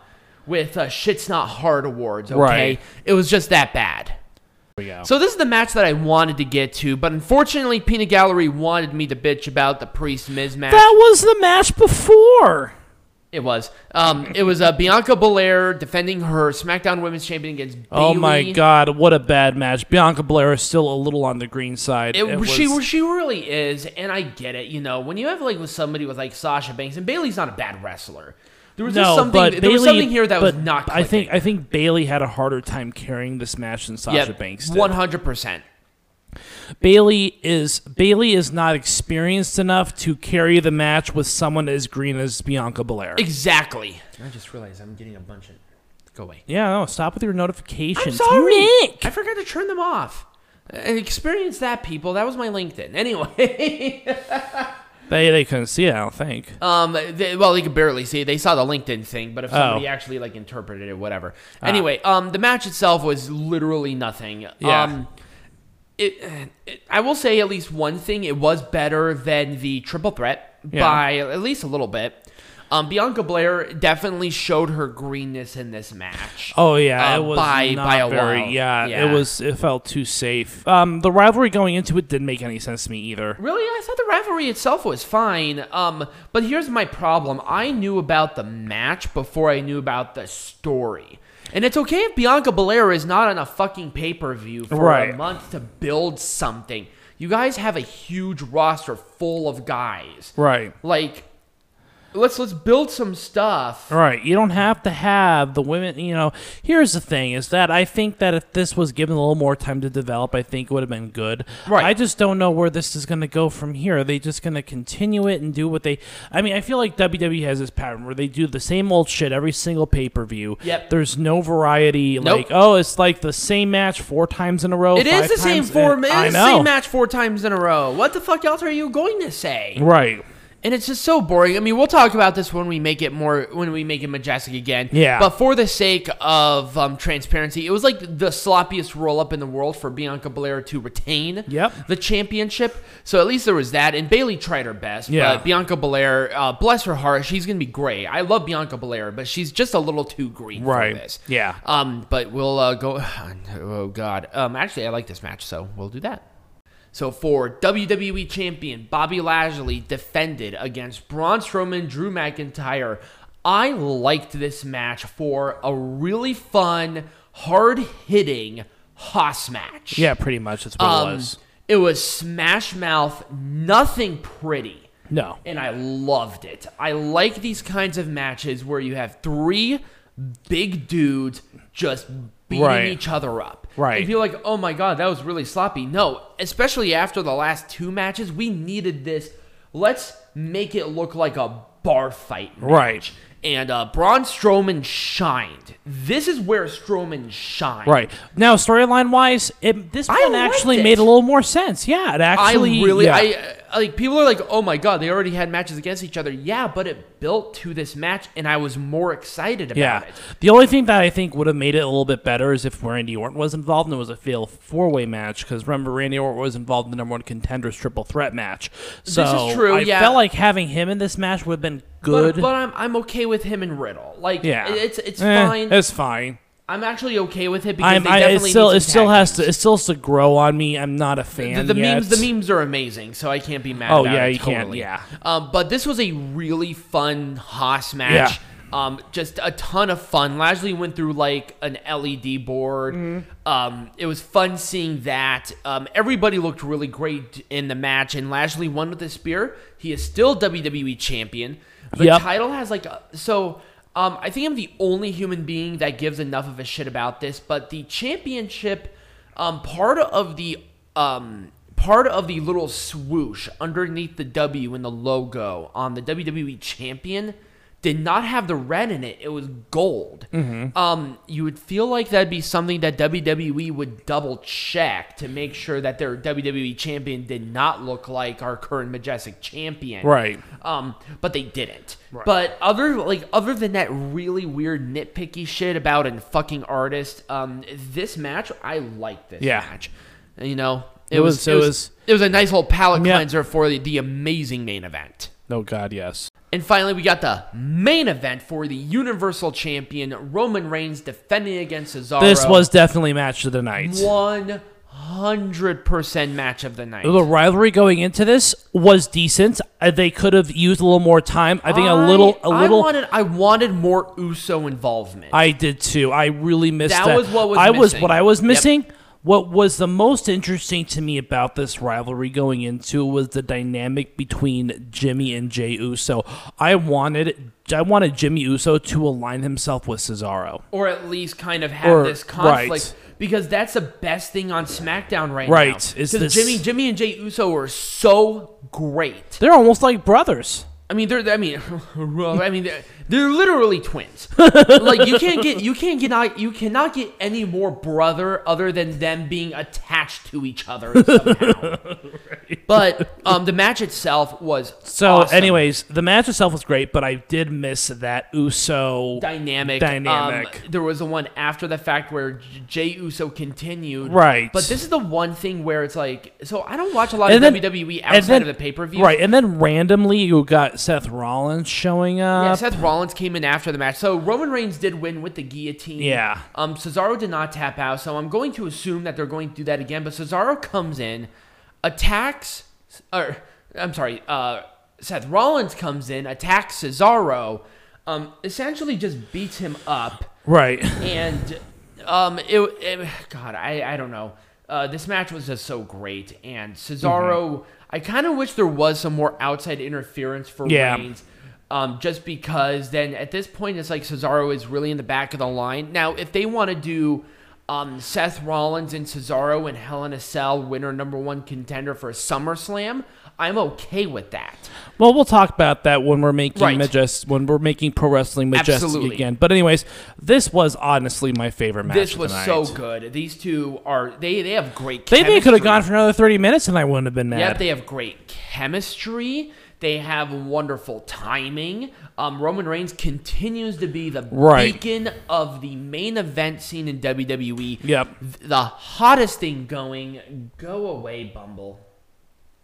[SPEAKER 1] with uh, shit's not hard awards. Okay,
[SPEAKER 2] Right.
[SPEAKER 1] it was just that bad.
[SPEAKER 2] We go.
[SPEAKER 1] So this is the match that I wanted to get to, but unfortunately, Peanut Gallery wanted me to bitch about the Priest Miz match.
[SPEAKER 2] that was the match before.
[SPEAKER 1] It was, um, it was uh, Bianca Belair defending her SmackDown Women's Champion against Bayley.
[SPEAKER 2] Oh my God, what a bad match! Bianca Belair is still a little on the green side.
[SPEAKER 1] It,
[SPEAKER 2] It
[SPEAKER 1] she
[SPEAKER 2] was-
[SPEAKER 1] she really is, and I get it. You know, when you have like with somebody with like Sasha Banks, and Bayley's not a bad wrestler. There was just
[SPEAKER 2] no,
[SPEAKER 1] something.
[SPEAKER 2] but
[SPEAKER 1] there
[SPEAKER 2] Bayley,
[SPEAKER 1] was something here that was not.
[SPEAKER 2] I think. I think Bayley had a harder time carrying this match than Sasha Banks
[SPEAKER 1] one hundred percent.
[SPEAKER 2] Bayley is Bayley is not experienced enough to carry the match with someone as green as Bianca Belair.
[SPEAKER 1] Exactly. I just realized I'm getting a bunch of. Go away.
[SPEAKER 2] yeah, no, stop with your notifications.
[SPEAKER 1] I'm sorry.
[SPEAKER 2] Nick!
[SPEAKER 1] I forgot to turn them off. Uh, Experience that, people. That was my LinkedIn. Anyway,
[SPEAKER 2] They they couldn't see it. I don't think.
[SPEAKER 1] um, they, well, they could barely see. it. They saw the LinkedIn thing, but if somebody
[SPEAKER 2] Oh. Ah.
[SPEAKER 1] actually like interpreted it, whatever. Anyway, um, the match itself was literally nothing.
[SPEAKER 2] Yeah.
[SPEAKER 1] Um, it, it, I will say at least one thing. It was better than the triple threat
[SPEAKER 2] Yeah.
[SPEAKER 1] by at least a little bit. Um, Bianca Belair definitely showed her greenness in this match.
[SPEAKER 2] Oh yeah,
[SPEAKER 1] Uh,
[SPEAKER 2] it was
[SPEAKER 1] by-
[SPEAKER 2] not
[SPEAKER 1] by a
[SPEAKER 2] very. Yeah,
[SPEAKER 1] Yeah.
[SPEAKER 2] it was. It felt too safe. Um, the rivalry going into it didn't make any sense to me either.
[SPEAKER 1] Really, I thought the rivalry itself was fine. Um, but here's my problem: I knew about the match before I knew about the story. And it's okay if Bianca Belair is not on a fucking pay per view for
[SPEAKER 2] Right.
[SPEAKER 1] a month to build something. You guys have a huge roster full of guys.
[SPEAKER 2] Right.
[SPEAKER 1] Like, let's let's build some stuff.
[SPEAKER 2] Right. You don't have to have the women. You know, here's the thing: is that I think that if this was given a little more time to develop, I think it would have been good.
[SPEAKER 1] Right.
[SPEAKER 2] I just don't know where this is going to go from here. Are they just going to continue it and do what they? I mean, I feel like WWE has this pattern where they do the same old shit every single pay per view.
[SPEAKER 1] Yep.
[SPEAKER 2] There's no variety.
[SPEAKER 1] Nope.
[SPEAKER 2] Like, oh, it's like the same match four times in a row.
[SPEAKER 1] It is the same
[SPEAKER 2] times-
[SPEAKER 1] four.
[SPEAKER 2] Eh,
[SPEAKER 1] and-
[SPEAKER 2] I
[SPEAKER 1] is the
[SPEAKER 2] know.
[SPEAKER 1] same match four times in a row. What the fuck else are you going to say?
[SPEAKER 2] Right.
[SPEAKER 1] And it's just so boring. I mean, we'll talk about this when we make it more when we make it majestic again.
[SPEAKER 2] Yeah.
[SPEAKER 1] But for the sake of um, transparency, it was like the sloppiest roll up in the world for Bianca Belair to retain
[SPEAKER 2] Yep.
[SPEAKER 1] the championship. So at least there was that. And Bayley tried her best.
[SPEAKER 2] Yeah.
[SPEAKER 1] But Bianca Belair, uh, bless her heart, she's gonna be great. I love Bianca Belair, but she's just a little too green
[SPEAKER 2] Right.
[SPEAKER 1] for this.
[SPEAKER 2] Yeah.
[SPEAKER 1] Um. But we'll uh, go. Oh God. Um. Actually, I like this match, so we'll do that. So for WWE Champion Bobby Lashley defended against Braun Strowman, Drew McIntyre. I liked this match for a really fun, hard-hitting hoss match.
[SPEAKER 2] Yeah. Pretty much. That's what it
[SPEAKER 1] Um,
[SPEAKER 2] was.
[SPEAKER 1] it was smash mouth, nothing pretty.
[SPEAKER 2] No.
[SPEAKER 1] And I loved it. I like these kinds of matches where you have three big dudes just beating
[SPEAKER 2] Right.
[SPEAKER 1] each other up.
[SPEAKER 2] Right.
[SPEAKER 1] And feel like, oh my god, that was really sloppy. No, especially after the last two matches, we needed this. Let's make it look like a bar fight. Match.
[SPEAKER 2] Right.
[SPEAKER 1] And uh, Braun Strowman shined. This is where Strowman shined.
[SPEAKER 2] Right now, storyline wise, it, this
[SPEAKER 1] I
[SPEAKER 2] one actually
[SPEAKER 1] it.
[SPEAKER 2] made a little more sense. Yeah, it actually.
[SPEAKER 1] I really,
[SPEAKER 2] yeah.
[SPEAKER 1] I uh, like people are like, oh my god, they already had matches against each other. Yeah, but it built to this match, and I was more excited about
[SPEAKER 2] Yeah.
[SPEAKER 1] it.
[SPEAKER 2] The only thing that I think would have made it a little bit better is if Randy Orton was involved and it was a fatal four way match. Because remember, Randy Orton was involved in the number one contenders triple threat match. So
[SPEAKER 1] is true,
[SPEAKER 2] I
[SPEAKER 1] yeah.
[SPEAKER 2] felt like having him in this match would have been good.
[SPEAKER 1] But, but I'm I'm okay with him and Riddle. Like,
[SPEAKER 2] yeah,
[SPEAKER 1] it's it's
[SPEAKER 2] Eh,
[SPEAKER 1] fine.
[SPEAKER 2] It's fine.
[SPEAKER 1] I'm actually okay with it because
[SPEAKER 2] I'm,
[SPEAKER 1] they
[SPEAKER 2] I, it still it still has to it still has to grow on me. I'm not a fan.
[SPEAKER 1] The, the memes, the memes are amazing, so I can't be mad.
[SPEAKER 2] Oh,
[SPEAKER 1] about
[SPEAKER 2] yeah,
[SPEAKER 1] it
[SPEAKER 2] you can't, yeah.
[SPEAKER 1] Um, but this was a really fun hoss match. Yeah. Um, just a ton of fun. Lashley went through like an LED board.
[SPEAKER 2] Mm-hmm.
[SPEAKER 1] Um, it was fun seeing that. Um, everybody looked really great in the match, and Lashley won with the spear. He is still WWE champion. The
[SPEAKER 2] Yep.
[SPEAKER 1] title has like a, so. Um, I think I'm the only human being that gives enough of a shit about this, but the championship, um, part of the um, part of the little swoosh underneath the W in the logo on the WWE champion did not have the red in it. It was gold. Um, you would feel like that'd be something that WWE would double check to make sure that their WWE champion did not look like our current majestic champion.
[SPEAKER 2] Right.
[SPEAKER 1] Um, but they didn't. But other like other than that really weird nitpicky shit about a fucking artist, um, this match I liked this
[SPEAKER 2] Yeah.
[SPEAKER 1] match. You know, it,
[SPEAKER 2] It
[SPEAKER 1] was,
[SPEAKER 2] was-
[SPEAKER 1] it was- it was a nice little palate
[SPEAKER 2] Yeah.
[SPEAKER 1] cleanser for the, the amazing main event.
[SPEAKER 2] Oh God, yes.
[SPEAKER 1] And finally, we got the main event for the Universal Champion Roman Reigns defending against Cesaro.
[SPEAKER 2] This was definitely match of the night.
[SPEAKER 1] one hundred percent match of the night.
[SPEAKER 2] The rivalry going into this was decent. Uh, They could have used a little more time. I think a little, a
[SPEAKER 1] I
[SPEAKER 2] little.
[SPEAKER 1] I wanted, I wanted more Uso involvement.
[SPEAKER 2] I did too. I really missed
[SPEAKER 1] That
[SPEAKER 2] that.
[SPEAKER 1] was what was
[SPEAKER 2] I was
[SPEAKER 1] missing.
[SPEAKER 2] what I was
[SPEAKER 1] Yep.
[SPEAKER 2] What was the most interesting to me about this rivalry going into was the dynamic between Jimmy and Jey Uso. I wanted I wanted Jimmy Uso to align himself with Cesaro.
[SPEAKER 1] or at least kind of have
[SPEAKER 2] Or-
[SPEAKER 1] this conflict
[SPEAKER 2] right.
[SPEAKER 1] because that's the best thing on SmackDown right,
[SPEAKER 2] Right,
[SPEAKER 1] now.
[SPEAKER 2] is
[SPEAKER 1] 'Cause
[SPEAKER 2] this-
[SPEAKER 1] Jimmy, Jimmy and Jey Uso are so great.
[SPEAKER 2] They're almost like brothers.
[SPEAKER 1] I mean, they're. I mean, I mean, they're, literally twins. like you can't get you can't get you cannot get any more brother other than them being attached to each other somehow. But um, the match itself was
[SPEAKER 2] So,
[SPEAKER 1] awesome.
[SPEAKER 2] anyways, the match itself was great, but I did miss that Uso.
[SPEAKER 1] dynamic.
[SPEAKER 2] Dynamic.
[SPEAKER 1] Um, there was the one after the fact where Jey Uso continued.
[SPEAKER 2] Right.
[SPEAKER 1] But this is the one thing where it's like, so I don't watch a lot
[SPEAKER 2] And
[SPEAKER 1] of
[SPEAKER 2] then-
[SPEAKER 1] WWE outside
[SPEAKER 2] then-
[SPEAKER 1] of the pay per view.
[SPEAKER 2] Right, and then randomly you got Seth Rollins showing up. Yeah.
[SPEAKER 1] Seth Rollins came in after the match. So Roman Reigns did win with the guillotine.
[SPEAKER 2] Yeah.
[SPEAKER 1] Um, Cesaro did not tap out, so I'm going to assume that they're going to do that again. But Cesaro comes in, attacks, or I'm sorry, uh, Seth Rollins comes in, attacks Cesaro, um, essentially just beats him up.
[SPEAKER 2] right.
[SPEAKER 1] and um, it, it God, I, I don't know. Uh, this match was just so great, and Cesaro. I kind of wish there was some more outside interference for
[SPEAKER 2] Yeah.
[SPEAKER 1] Reigns, um, just because then at this point it's like Cesaro is really in the back of the line. Now, if they want to do um, Seth Rollins and Cesaro and Hell in a Cell winner number one contender for a SummerSlam, I'm okay with that.
[SPEAKER 2] Well, we'll talk about that when we're making
[SPEAKER 1] Right.
[SPEAKER 2] Majest- when we're making pro wrestling majestic
[SPEAKER 1] Absolutely.
[SPEAKER 2] again. But anyways, this was honestly my favorite match.
[SPEAKER 1] This was so good. These two are they they have great. Chemistry.
[SPEAKER 2] They could have gone for another thirty minutes, and I wouldn't have been mad.
[SPEAKER 1] Yep, they have great chemistry. They have wonderful timing. Um, Roman Reigns continues to be the
[SPEAKER 2] Right.
[SPEAKER 1] beacon of the main event scene in WWE.
[SPEAKER 2] Yep.
[SPEAKER 1] The hottest thing going. Go away, Bumble.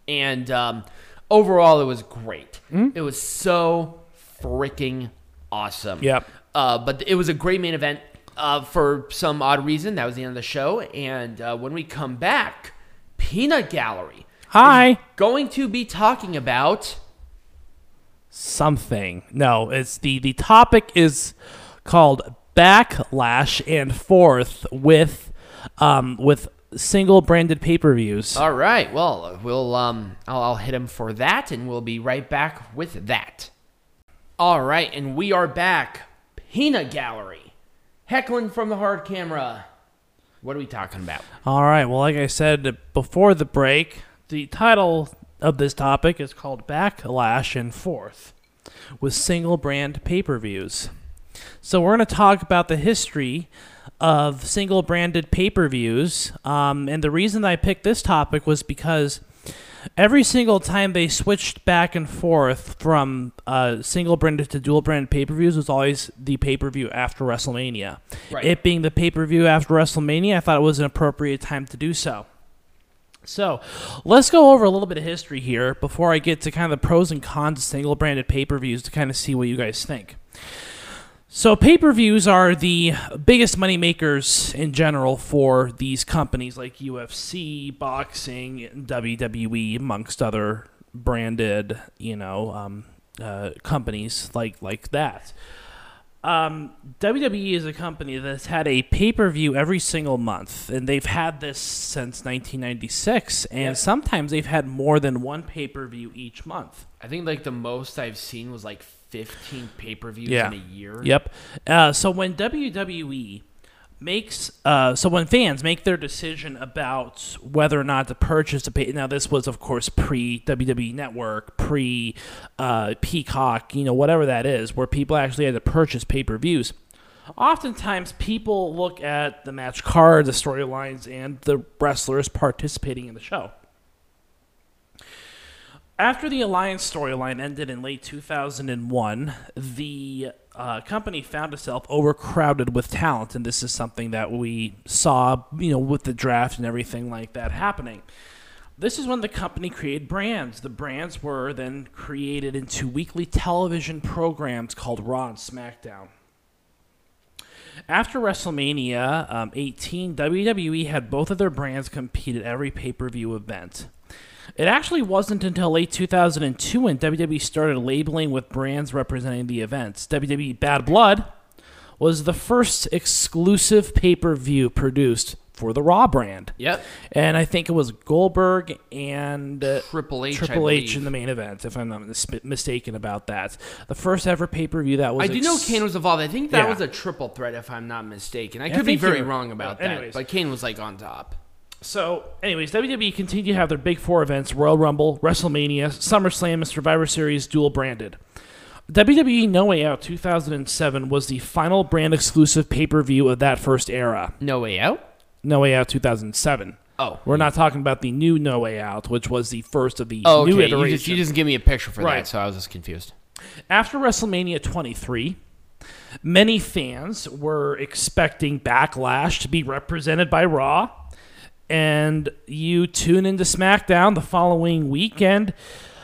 [SPEAKER 1] And um, overall, it was great.
[SPEAKER 2] Hmm?
[SPEAKER 1] It was so freaking awesome.
[SPEAKER 2] Yep.
[SPEAKER 1] Uh, but it was a great main event. Uh, for some odd reason, that was the end of the show. And uh, when we come back, Peanut Gallery
[SPEAKER 2] Hi.
[SPEAKER 1] going to be talking about
[SPEAKER 2] Something. No, it's the the topic is called backlash and forth with um with single branded pay per views.
[SPEAKER 1] all right well we'll um I'll, I'll hit him for that and we'll be right back with that all right and we are back peanut gallery heckling from the hard camera what are we talking about
[SPEAKER 2] All right. Well, like I said before the break, the title of this topic is called Backlash and Forth with single brand pay per views. So, we're going to talk about the history of single branded pay per views. Um, and the reason I picked this topic was because every single time they switched back and forth from uh, single branded to dual branded pay per views was always the pay per view after WrestleMania.
[SPEAKER 1] Right.
[SPEAKER 2] It being the pay per view after WrestleMania, I thought it was an appropriate time to do so. So, let's go over a little bit of history here before I get to kind of the pros and cons of single branded pay per views to kind of see what you guys think. So pay per views are the biggest money makers in general for these companies like UFC, boxing, WWE, amongst other branded, you know, um, uh, companies like like that. Um, WWE is a company that's had a pay per view every single month, and they've had this since 1996. And
[SPEAKER 1] Yep.
[SPEAKER 2] sometimes they've had more than one pay per view each month.
[SPEAKER 1] i think like the most i've seen was like 15 pay-per-views
[SPEAKER 2] Yeah.
[SPEAKER 1] in a year
[SPEAKER 2] Yep. Uh, so when WWE makes, uh, so when fans make their decision about whether or not to purchase a pay, now this was of course pre WWE Network, pre uh, Peacock, you know whatever that is, where people actually had to purchase pay per views. Oftentimes, people look at the match card, the storylines, and the wrestlers participating in the show. After the Alliance storyline ended in late 2001, the uh, company found itself overcrowded with talent, and this is something that we saw, you know, with the draft and everything like that happening. This is when the company created brands. The brands were then created into weekly television programs called Raw and SmackDown. After WrestleMania um, 18, WWE had both of their brands compete at every pay per view event. It actually wasn't until late 2002 when WWE started labeling with brands representing the events. WWE Bad Blood was the first exclusive pay per view produced for the Raw brand.
[SPEAKER 1] yep
[SPEAKER 2] And I think it was Goldberg and uh,
[SPEAKER 1] Triple H, I
[SPEAKER 2] Triple H in the main event, if I'm not mis- mistaken about that. The first ever pay per view that was.
[SPEAKER 1] I do know Kane was involved. I think that
[SPEAKER 2] Yeah.
[SPEAKER 1] was a triple threat, if I'm not mistaken. I
[SPEAKER 2] I
[SPEAKER 1] could be very wrong about
[SPEAKER 2] uh,
[SPEAKER 1] that,
[SPEAKER 2] anyways.
[SPEAKER 1] but Kane was like on top.
[SPEAKER 2] So, anyways, WWE continued to have their big four events Royal Rumble, WrestleMania, SummerSlam, and Survivor Series dual branded. WWE No Way Out 2007 was the final brand exclusive pay per view of that first era.
[SPEAKER 1] No way out.
[SPEAKER 2] No Way Out 2007.
[SPEAKER 1] Oh,
[SPEAKER 2] We're not talking about the new No Way Out, which was the first of the
[SPEAKER 1] Oh,
[SPEAKER 2] new
[SPEAKER 1] okay. You just, you just give me a picture for
[SPEAKER 2] Right.
[SPEAKER 1] that, so I was just confused.
[SPEAKER 2] After WrestleMania 23, many fans were expecting Backlash to be represented by Raw. And you tune into SmackDown the following weekend.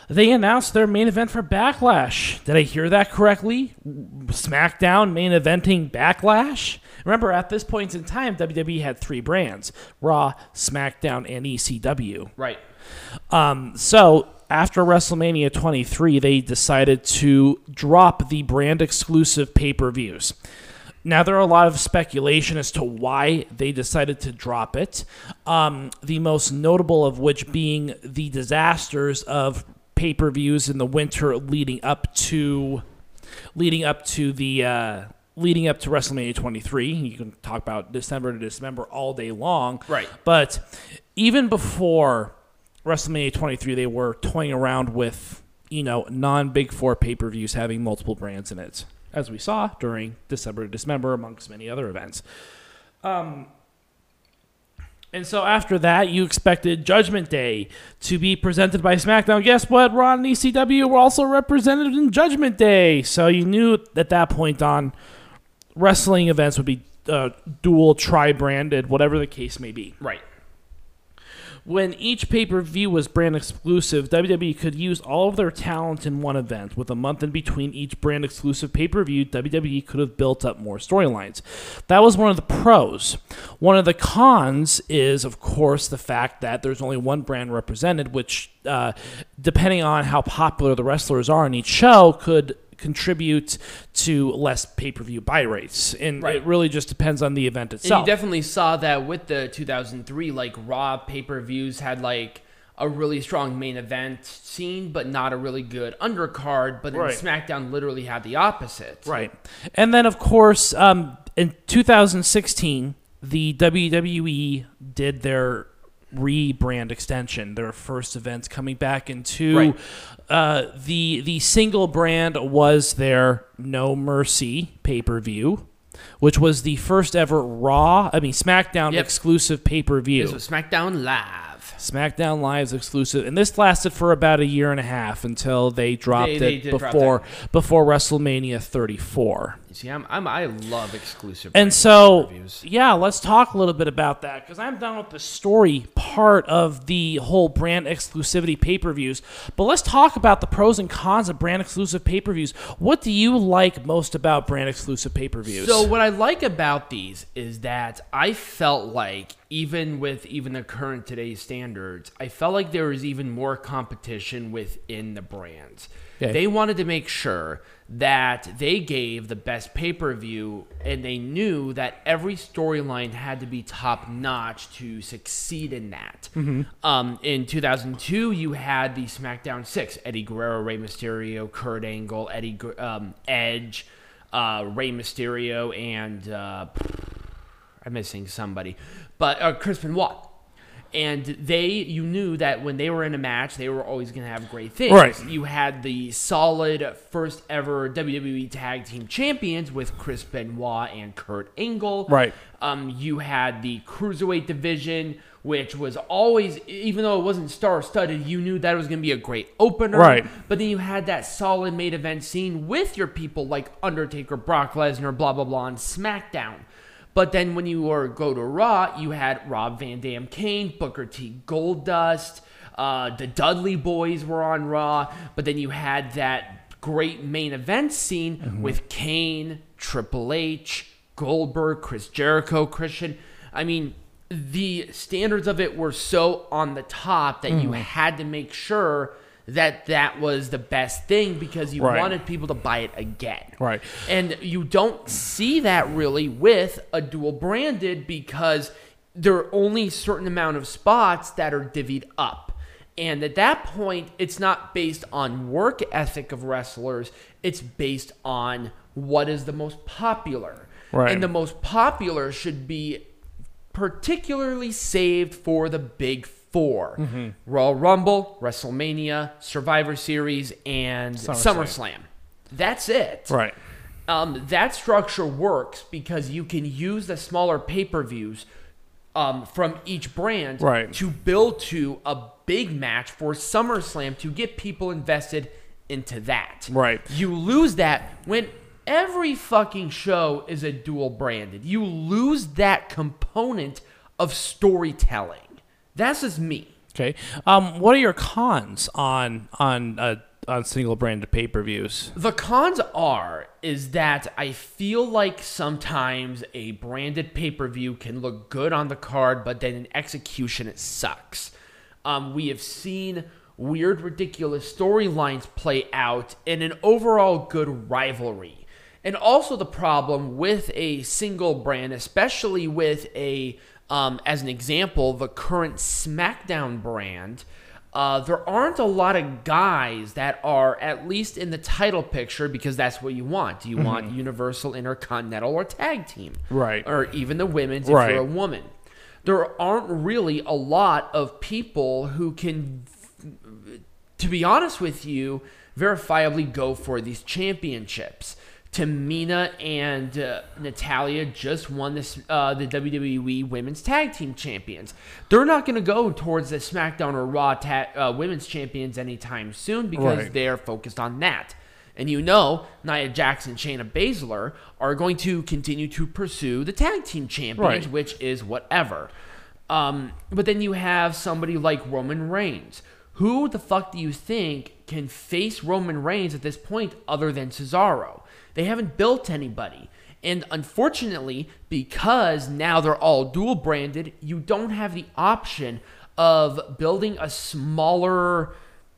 [SPEAKER 2] They announced their main event for Backlash. Did I hear that correctly? SmackDown main eventing Backlash? Remember, at this point in time, WWE had three brands Raw, SmackDown, and ECW.
[SPEAKER 1] Right.
[SPEAKER 2] Um, so after WrestleMania 23, they decided to drop the brand exclusive pay per views. Now, there are a lot of speculation as to why they decided to drop it. Um, the most notable of which being the disasters of pay per views in the winter leading up to leading up to the uh, leading up to WrestleMania 23. You can talk about December to Dismember all day long.
[SPEAKER 1] Right.
[SPEAKER 2] But even before WrestleMania 23, they were toying around with, you know, non Big Four pay per views having multiple brands in it, as we saw during December to Dismember, amongst many other events. Um, and so after that, you expected Judgment Day to be presented by SmackDown. Guess what? Raw and ECW were also represented in Judgment Day. So you knew at that point on, wrestling events would be uh, dual, tri branded, whatever the case may be.
[SPEAKER 1] Right.
[SPEAKER 2] When each pay per view was brand exclusive, WWE could use all of their talent in one event. With a month in between each brand exclusive pay per view, WWE could have built up more storylines. That was one of the pros. One of the cons is, of course, the fact that there's only one brand represented, which, uh, depending on how popular the wrestlers are in each show, could contribute to less pay per view buy rates. And
[SPEAKER 1] Right.
[SPEAKER 2] it really just depends on the event
[SPEAKER 1] And
[SPEAKER 2] itself.
[SPEAKER 1] you definitely saw that with the 2003, like Raw pay per views had like a really strong main event scene, but not a really good undercard. But then
[SPEAKER 2] Right.
[SPEAKER 1] SmackDown literally had the opposite.
[SPEAKER 2] Right. And then, of course, um, in 2016, the WWE did their rebrand extension, their first event coming back into
[SPEAKER 1] Right.
[SPEAKER 2] uh, the the single brand was their No Mercy pay per view, which was the first ever Raw, I mean SmackDown
[SPEAKER 1] Yep.
[SPEAKER 2] exclusive pay per view.
[SPEAKER 1] This was SmackDown Live.
[SPEAKER 2] SmackDown Live's exclusive, and this lasted for about a year and a half until they dropped
[SPEAKER 1] They- they
[SPEAKER 2] it
[SPEAKER 1] did drop
[SPEAKER 2] before before WrestleMania 34.
[SPEAKER 1] You see, I'm, I'm I love exclusive.
[SPEAKER 2] And so, yeah, let's talk a little bit about that because I'm done with the story part of the whole brand exclusivity pay per views. But let's talk about the pros and cons of brand exclusive pay per views. What do you like most about brand exclusive pay per views?
[SPEAKER 1] So what I like about these is that I felt like even with even the current today's standards, I felt like there was even more competition within the brands.
[SPEAKER 2] Okay.
[SPEAKER 1] They wanted to make sure that they gave the best pay-per-view and they knew that every storyline had to be top notch to succeed in that. Um, in 2002, you had the SmackDown 6, Eddie Guerrero, Rey Mysterio, Kurt Angle, Eddie um, Edge, uh, Rey Mysterio, and uh, I'm missing somebody, but uh, Chris Benoit. And they, you knew that when they were in a match, they were always going to have great things.
[SPEAKER 2] Right.
[SPEAKER 1] You had the solid first ever WWE Tag Team Champions with Chris Benoit and Kurt Angle.
[SPEAKER 2] Right.
[SPEAKER 1] Um, you had the cruiserweight division, which was always, even though it wasn't star-studded, you knew that it was going to be a great opener.
[SPEAKER 2] Right.
[SPEAKER 1] But then you had that solid main event scene with your people like Undertaker, Brock Lesnar, blah blah blah on SmackDown. But then when you were go to Raw, you had Rob Van Dam, Kane, Booker T, Goldust, uh, the Dudley Boys were on Raw. But then you had that great main event scene with Kane, Triple H, Goldberg, Chris Jericho, Christian. I mean, the standards of it were so on the top that you had to make sure that that was the best thing because you
[SPEAKER 2] Right.
[SPEAKER 1] wanted people to buy it again.
[SPEAKER 2] Right.
[SPEAKER 1] And you don't see that really with a dual branded because there are only certain amount of spots that are divvied up. And at that point, it's not based on work ethic of wrestlers, it's based on what is the most popular.
[SPEAKER 2] Right.
[SPEAKER 1] And the most popular should be particularly saved for the big 4
[SPEAKER 2] Mm-hmm.
[SPEAKER 1] Royal Rumble, WrestleMania, Survivor Series, and
[SPEAKER 2] SummerSlam.
[SPEAKER 1] SummerSlam. That's it.
[SPEAKER 2] Right.
[SPEAKER 1] Um, that structure works because you can use the smaller pay per views um, from each brand
[SPEAKER 2] Right.
[SPEAKER 1] to build to a big match for SummerSlam to get people invested into that.
[SPEAKER 2] Right.
[SPEAKER 1] You lose that when every fucking show is a dual branded. You lose that component of storytelling. That's just me.
[SPEAKER 2] Okay. Um, what are your cons on on uh, on single branded pay per views?
[SPEAKER 1] The cons are is that I feel like sometimes a branded pay per view can look good on the card, but then in execution it sucks. Um, we have seen weird, ridiculous storylines play out in an overall good rivalry. And also the problem with a single brand, especially with a, um, as an example, the current SmackDown brand, uh, there aren't a lot of guys that are at least in the title picture because that's what you want. Do you want Universal, Intercontinental, or Tag Team?
[SPEAKER 2] Right.
[SPEAKER 1] Or even the women's if
[SPEAKER 2] Right.
[SPEAKER 1] you're a woman. There aren't really a lot of people who can to be honest with you, verifiably go for these championships. Tamina and uh, Natalya just won this uh, the WWE Women's Tag Team Champions. They're not going to go towards the SmackDown or Raw ta- uh, Women's Champions anytime soon because
[SPEAKER 2] Right.
[SPEAKER 1] they're focused on that. And you know, Nia Jackson, and Shayna Baszler are going to continue to pursue the tag team champions,
[SPEAKER 2] Right.
[SPEAKER 1] which is whatever. Um, but then you have somebody like Roman Reigns. Who the fuck do you think can face Roman Reigns at this point other than Cesaro? They haven't built anybody. And unfortunately, because now they're all dual branded, you don't have the option of building a smaller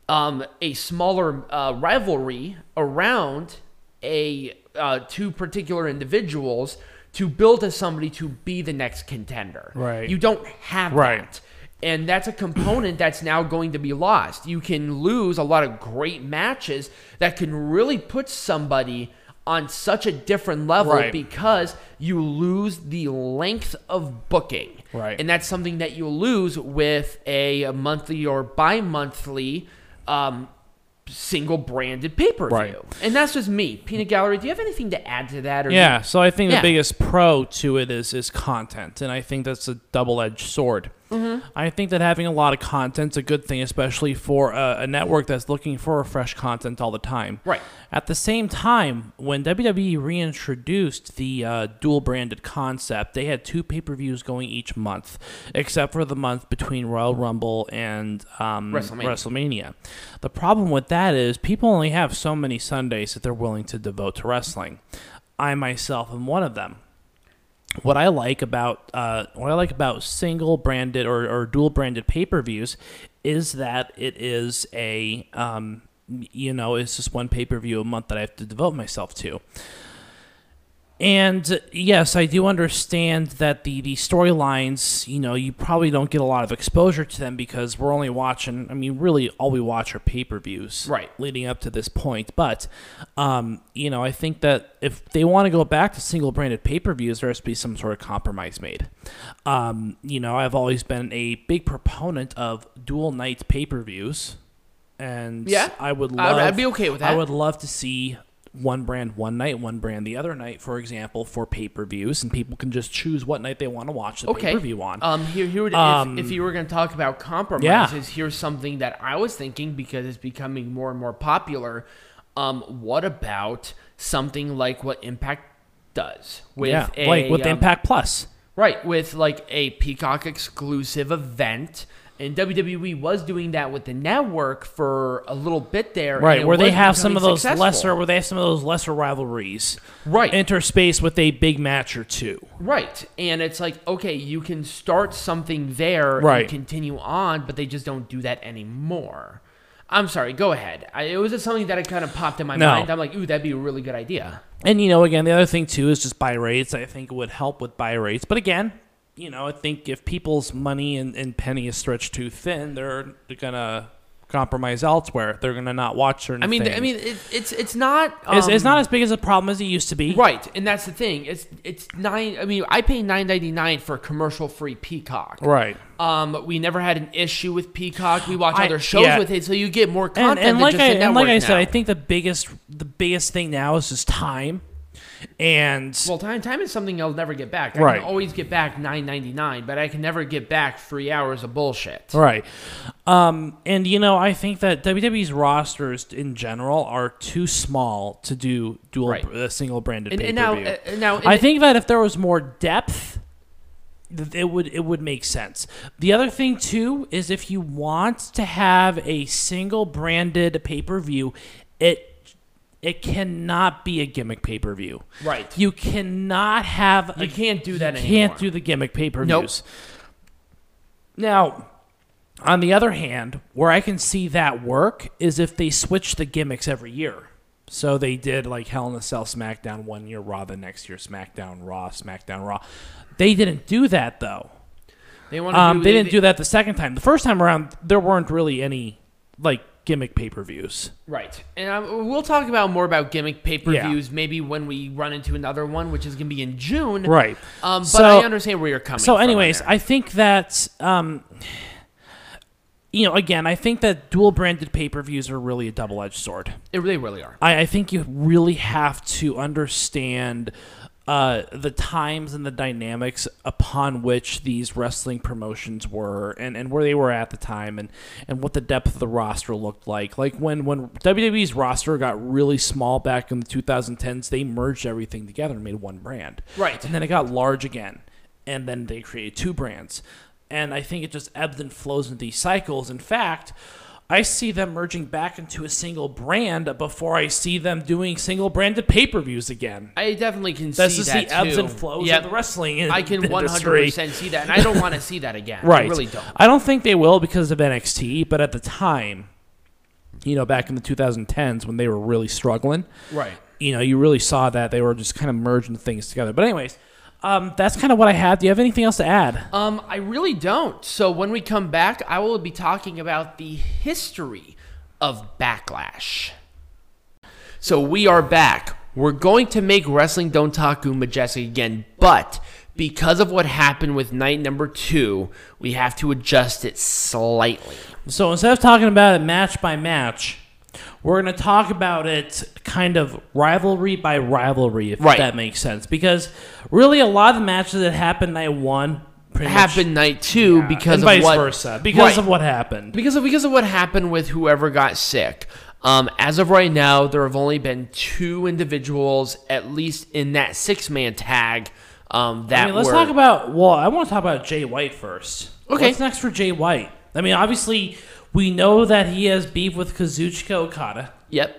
[SPEAKER 1] um, a smaller uh, rivalry around a uh, two particular individuals to build as somebody to be the next contender.
[SPEAKER 2] Right.
[SPEAKER 1] You don't have
[SPEAKER 2] Right.
[SPEAKER 1] that. And that's a component that's now going to be lost. You can lose a lot of great matches that can really put somebody on such a different level
[SPEAKER 2] Right.
[SPEAKER 1] because you lose the length of booking.
[SPEAKER 2] Right.
[SPEAKER 1] And that's something that you lose with a monthly or bi monthly um, single branded pay per view.
[SPEAKER 2] Right.
[SPEAKER 1] And that's just me. Peanut Gallery, do you have anything to add to that? Or
[SPEAKER 2] Yeah, so I think
[SPEAKER 1] Yeah.
[SPEAKER 2] the biggest pro to it is is content, and I think that's a double edged sword.
[SPEAKER 1] Mm-hmm.
[SPEAKER 2] I think that having a lot of content's a good thing, especially for a, a network that's looking for fresh content all the time.
[SPEAKER 1] Right.
[SPEAKER 2] At the same time, when WWE reintroduced the uh, dual branded concept, they had two pay per views going each month, except for the month between Royal Rumble and um,
[SPEAKER 1] WrestleMania.
[SPEAKER 2] WrestleMania. The problem with that is people only have so many Sundays that they're willing to devote to wrestling. I myself am one of them. What I like about uh, what I like about single branded or, or dual branded pay per views is that it is a um, you know it's just one pay per view a month that I have to devote myself to. And yes, I do understand that the, the storylines, you know, you probably don't get a lot of exposure to them because we're only watching, I mean, really all we watch are pay per views
[SPEAKER 1] Right.
[SPEAKER 2] leading up to this point. But, um, you know, I think that if they want to go back to single branded pay per views, there has to be some sort of compromise made. Um, you know, I've always been a big proponent of dual night pay per views. And
[SPEAKER 1] Yeah.
[SPEAKER 2] I would
[SPEAKER 1] I'd-
[SPEAKER 2] love.
[SPEAKER 1] I'd be okay with that.
[SPEAKER 2] I would love to see one brand one night, one brand the other night, for example, for pay per views, and people can just choose what night they want to watch the
[SPEAKER 1] Okay.
[SPEAKER 2] pay per view on.
[SPEAKER 1] Um, here, here, would-
[SPEAKER 2] Um,
[SPEAKER 1] if, if you were going to talk about compromises, here's something that I was thinking because it's becoming more and more popular. Um, what about something like what Impact does with
[SPEAKER 2] yeah,
[SPEAKER 1] a
[SPEAKER 2] like with
[SPEAKER 1] um,
[SPEAKER 2] Impact Plus.
[SPEAKER 1] Right, with like a Peacock exclusive event. And WWE was doing that with the network for a little bit there.
[SPEAKER 2] Right, where they have some of those
[SPEAKER 1] successful.
[SPEAKER 2] lesser, where they have some of those lesser rivalries,
[SPEAKER 1] Right.
[SPEAKER 2] interspace with a big match or two.
[SPEAKER 1] Right. And it's like, okay, you can start something there
[SPEAKER 2] Right.
[SPEAKER 1] and continue on, but they just don't do that anymore. I'm sorry, go ahead. I, it was just something that kind of popped in my
[SPEAKER 2] No.
[SPEAKER 1] mind. I'm like, ooh, that'd be a really good idea.
[SPEAKER 2] And you know, again, the other thing too is just buy rates. I think it would help with buy rates, but again, you know, I think if people's money and, and penny is stretched too thin, they're, they're gonna compromise elsewhere. They're gonna not watch certain.
[SPEAKER 1] I mean,
[SPEAKER 2] things.
[SPEAKER 1] I mean, it, it's it's not.
[SPEAKER 2] it's, it's
[SPEAKER 1] um,
[SPEAKER 2] not as big as a problem as it used to be.
[SPEAKER 1] right, and that's the thing. It's it's nine. I mean, I pay nine ninety nine for commercial free Peacock.
[SPEAKER 2] Right.
[SPEAKER 1] Um, we never had an issue with Peacock. We watch
[SPEAKER 2] I-
[SPEAKER 1] other shows
[SPEAKER 2] yeah.
[SPEAKER 1] with it, so you get more content
[SPEAKER 2] and
[SPEAKER 1] than
[SPEAKER 2] like
[SPEAKER 1] just
[SPEAKER 2] I and like I said. I think the biggest the biggest thing now is just time, and
[SPEAKER 1] Well, time time is something I'll never get back. I
[SPEAKER 2] Right.
[SPEAKER 1] can always get back nine ninety nine, but I can never get back three hours of bullshit.
[SPEAKER 2] Right. Um, and you know, I think that WWE's rosters in general are too small to do dual
[SPEAKER 1] Right.
[SPEAKER 2] uh, single branded
[SPEAKER 1] And,
[SPEAKER 2] pay
[SPEAKER 1] and
[SPEAKER 2] per
[SPEAKER 1] now,
[SPEAKER 2] view.
[SPEAKER 1] uh, now,
[SPEAKER 2] I think that if there was more depth, it would it would make sense. The other thing too is if you want to have a single branded pay per view, it it cannot be a gimmick pay per view.
[SPEAKER 1] right.
[SPEAKER 2] You cannot have
[SPEAKER 1] You
[SPEAKER 2] a
[SPEAKER 1] can't do that
[SPEAKER 2] you
[SPEAKER 1] anymore.
[SPEAKER 2] can't do the gimmick pay per
[SPEAKER 1] Nope.
[SPEAKER 2] views. Now, on the other hand, where I can see that work is if they switch the gimmicks every year. So they did like Hell in a Cell SmackDown one year, Raw the next year, SmackDown Raw, SmackDown Raw. They didn't do that though.
[SPEAKER 1] They
[SPEAKER 2] Um,
[SPEAKER 1] do,
[SPEAKER 2] they didn't do that the second time. The first time around, there weren't really any like gimmick pay per views.
[SPEAKER 1] Right, and um, we'll talk about more about gimmick pay per views maybe when we run into another one, which is going to be in June.
[SPEAKER 2] Right.
[SPEAKER 1] Um, but
[SPEAKER 2] So-
[SPEAKER 1] I understand where you're coming.
[SPEAKER 2] So,
[SPEAKER 1] from on
[SPEAKER 2] anyways. I think that um, you know, again, I think that dual branded pay per views are really a double edged sword.
[SPEAKER 1] it, they really are.
[SPEAKER 2] I, I think you really have to understand uh, the times and the dynamics upon which these wrestling promotions were and, and where they were at the time and, and what the depth of the roster looked like. Like when, when WWE's roster got really small back in the 2010s, they merged everything together and made one brand.
[SPEAKER 1] Right.
[SPEAKER 2] And then it got large again. And then they created two brands. And I think it just ebbs and flows in these cycles. In fact, I see them merging back into a single brand before I see them doing single branded pay per views again.
[SPEAKER 1] I definitely can
[SPEAKER 2] That's
[SPEAKER 1] see
[SPEAKER 2] just
[SPEAKER 1] that
[SPEAKER 2] the ebbs
[SPEAKER 1] too.
[SPEAKER 2] and flows
[SPEAKER 1] Yep.
[SPEAKER 2] of the wrestling in-
[SPEAKER 1] I can
[SPEAKER 2] industry.
[SPEAKER 1] 100% see that, and I don't want to see that again.
[SPEAKER 2] Right.
[SPEAKER 1] I really don't.
[SPEAKER 2] I don't think they will because of NXT, but at the time, you know, back in the 2010s when they were really struggling,
[SPEAKER 1] Right.
[SPEAKER 2] you know, you really saw that they were just kind of merging things together. But anyways, um, that's kind of what I have. Do you have anything else to add?
[SPEAKER 1] Um, I really don't. So when we come back, I will be talking about the history of backlash. So we are back. We're going to make Wrestling Dontaku majestic again, but because of what happened with night number two, we have to adjust it slightly.
[SPEAKER 2] So instead of talking about it match by match, we're going to talk about it kind of rivalry by rivalry, if
[SPEAKER 1] Right.
[SPEAKER 2] that makes sense. Because really, a lot of the matches that happened night one
[SPEAKER 1] Happened night two
[SPEAKER 2] Yeah,
[SPEAKER 1] because of
[SPEAKER 2] vice
[SPEAKER 1] what
[SPEAKER 2] versa, because
[SPEAKER 1] Right.
[SPEAKER 2] of what happened.
[SPEAKER 1] because of because of what happened with whoever got sick. Um, as of right now, there have only been two individuals, at least in that six man tag. Um, that
[SPEAKER 2] I mean, let's
[SPEAKER 1] were,
[SPEAKER 2] talk about. Well, I want to talk about Jay White first.
[SPEAKER 1] Okay.
[SPEAKER 2] What's next for Jay White? I mean, obviously, we know that he has beef with Kazuchika Okada.
[SPEAKER 1] Yep,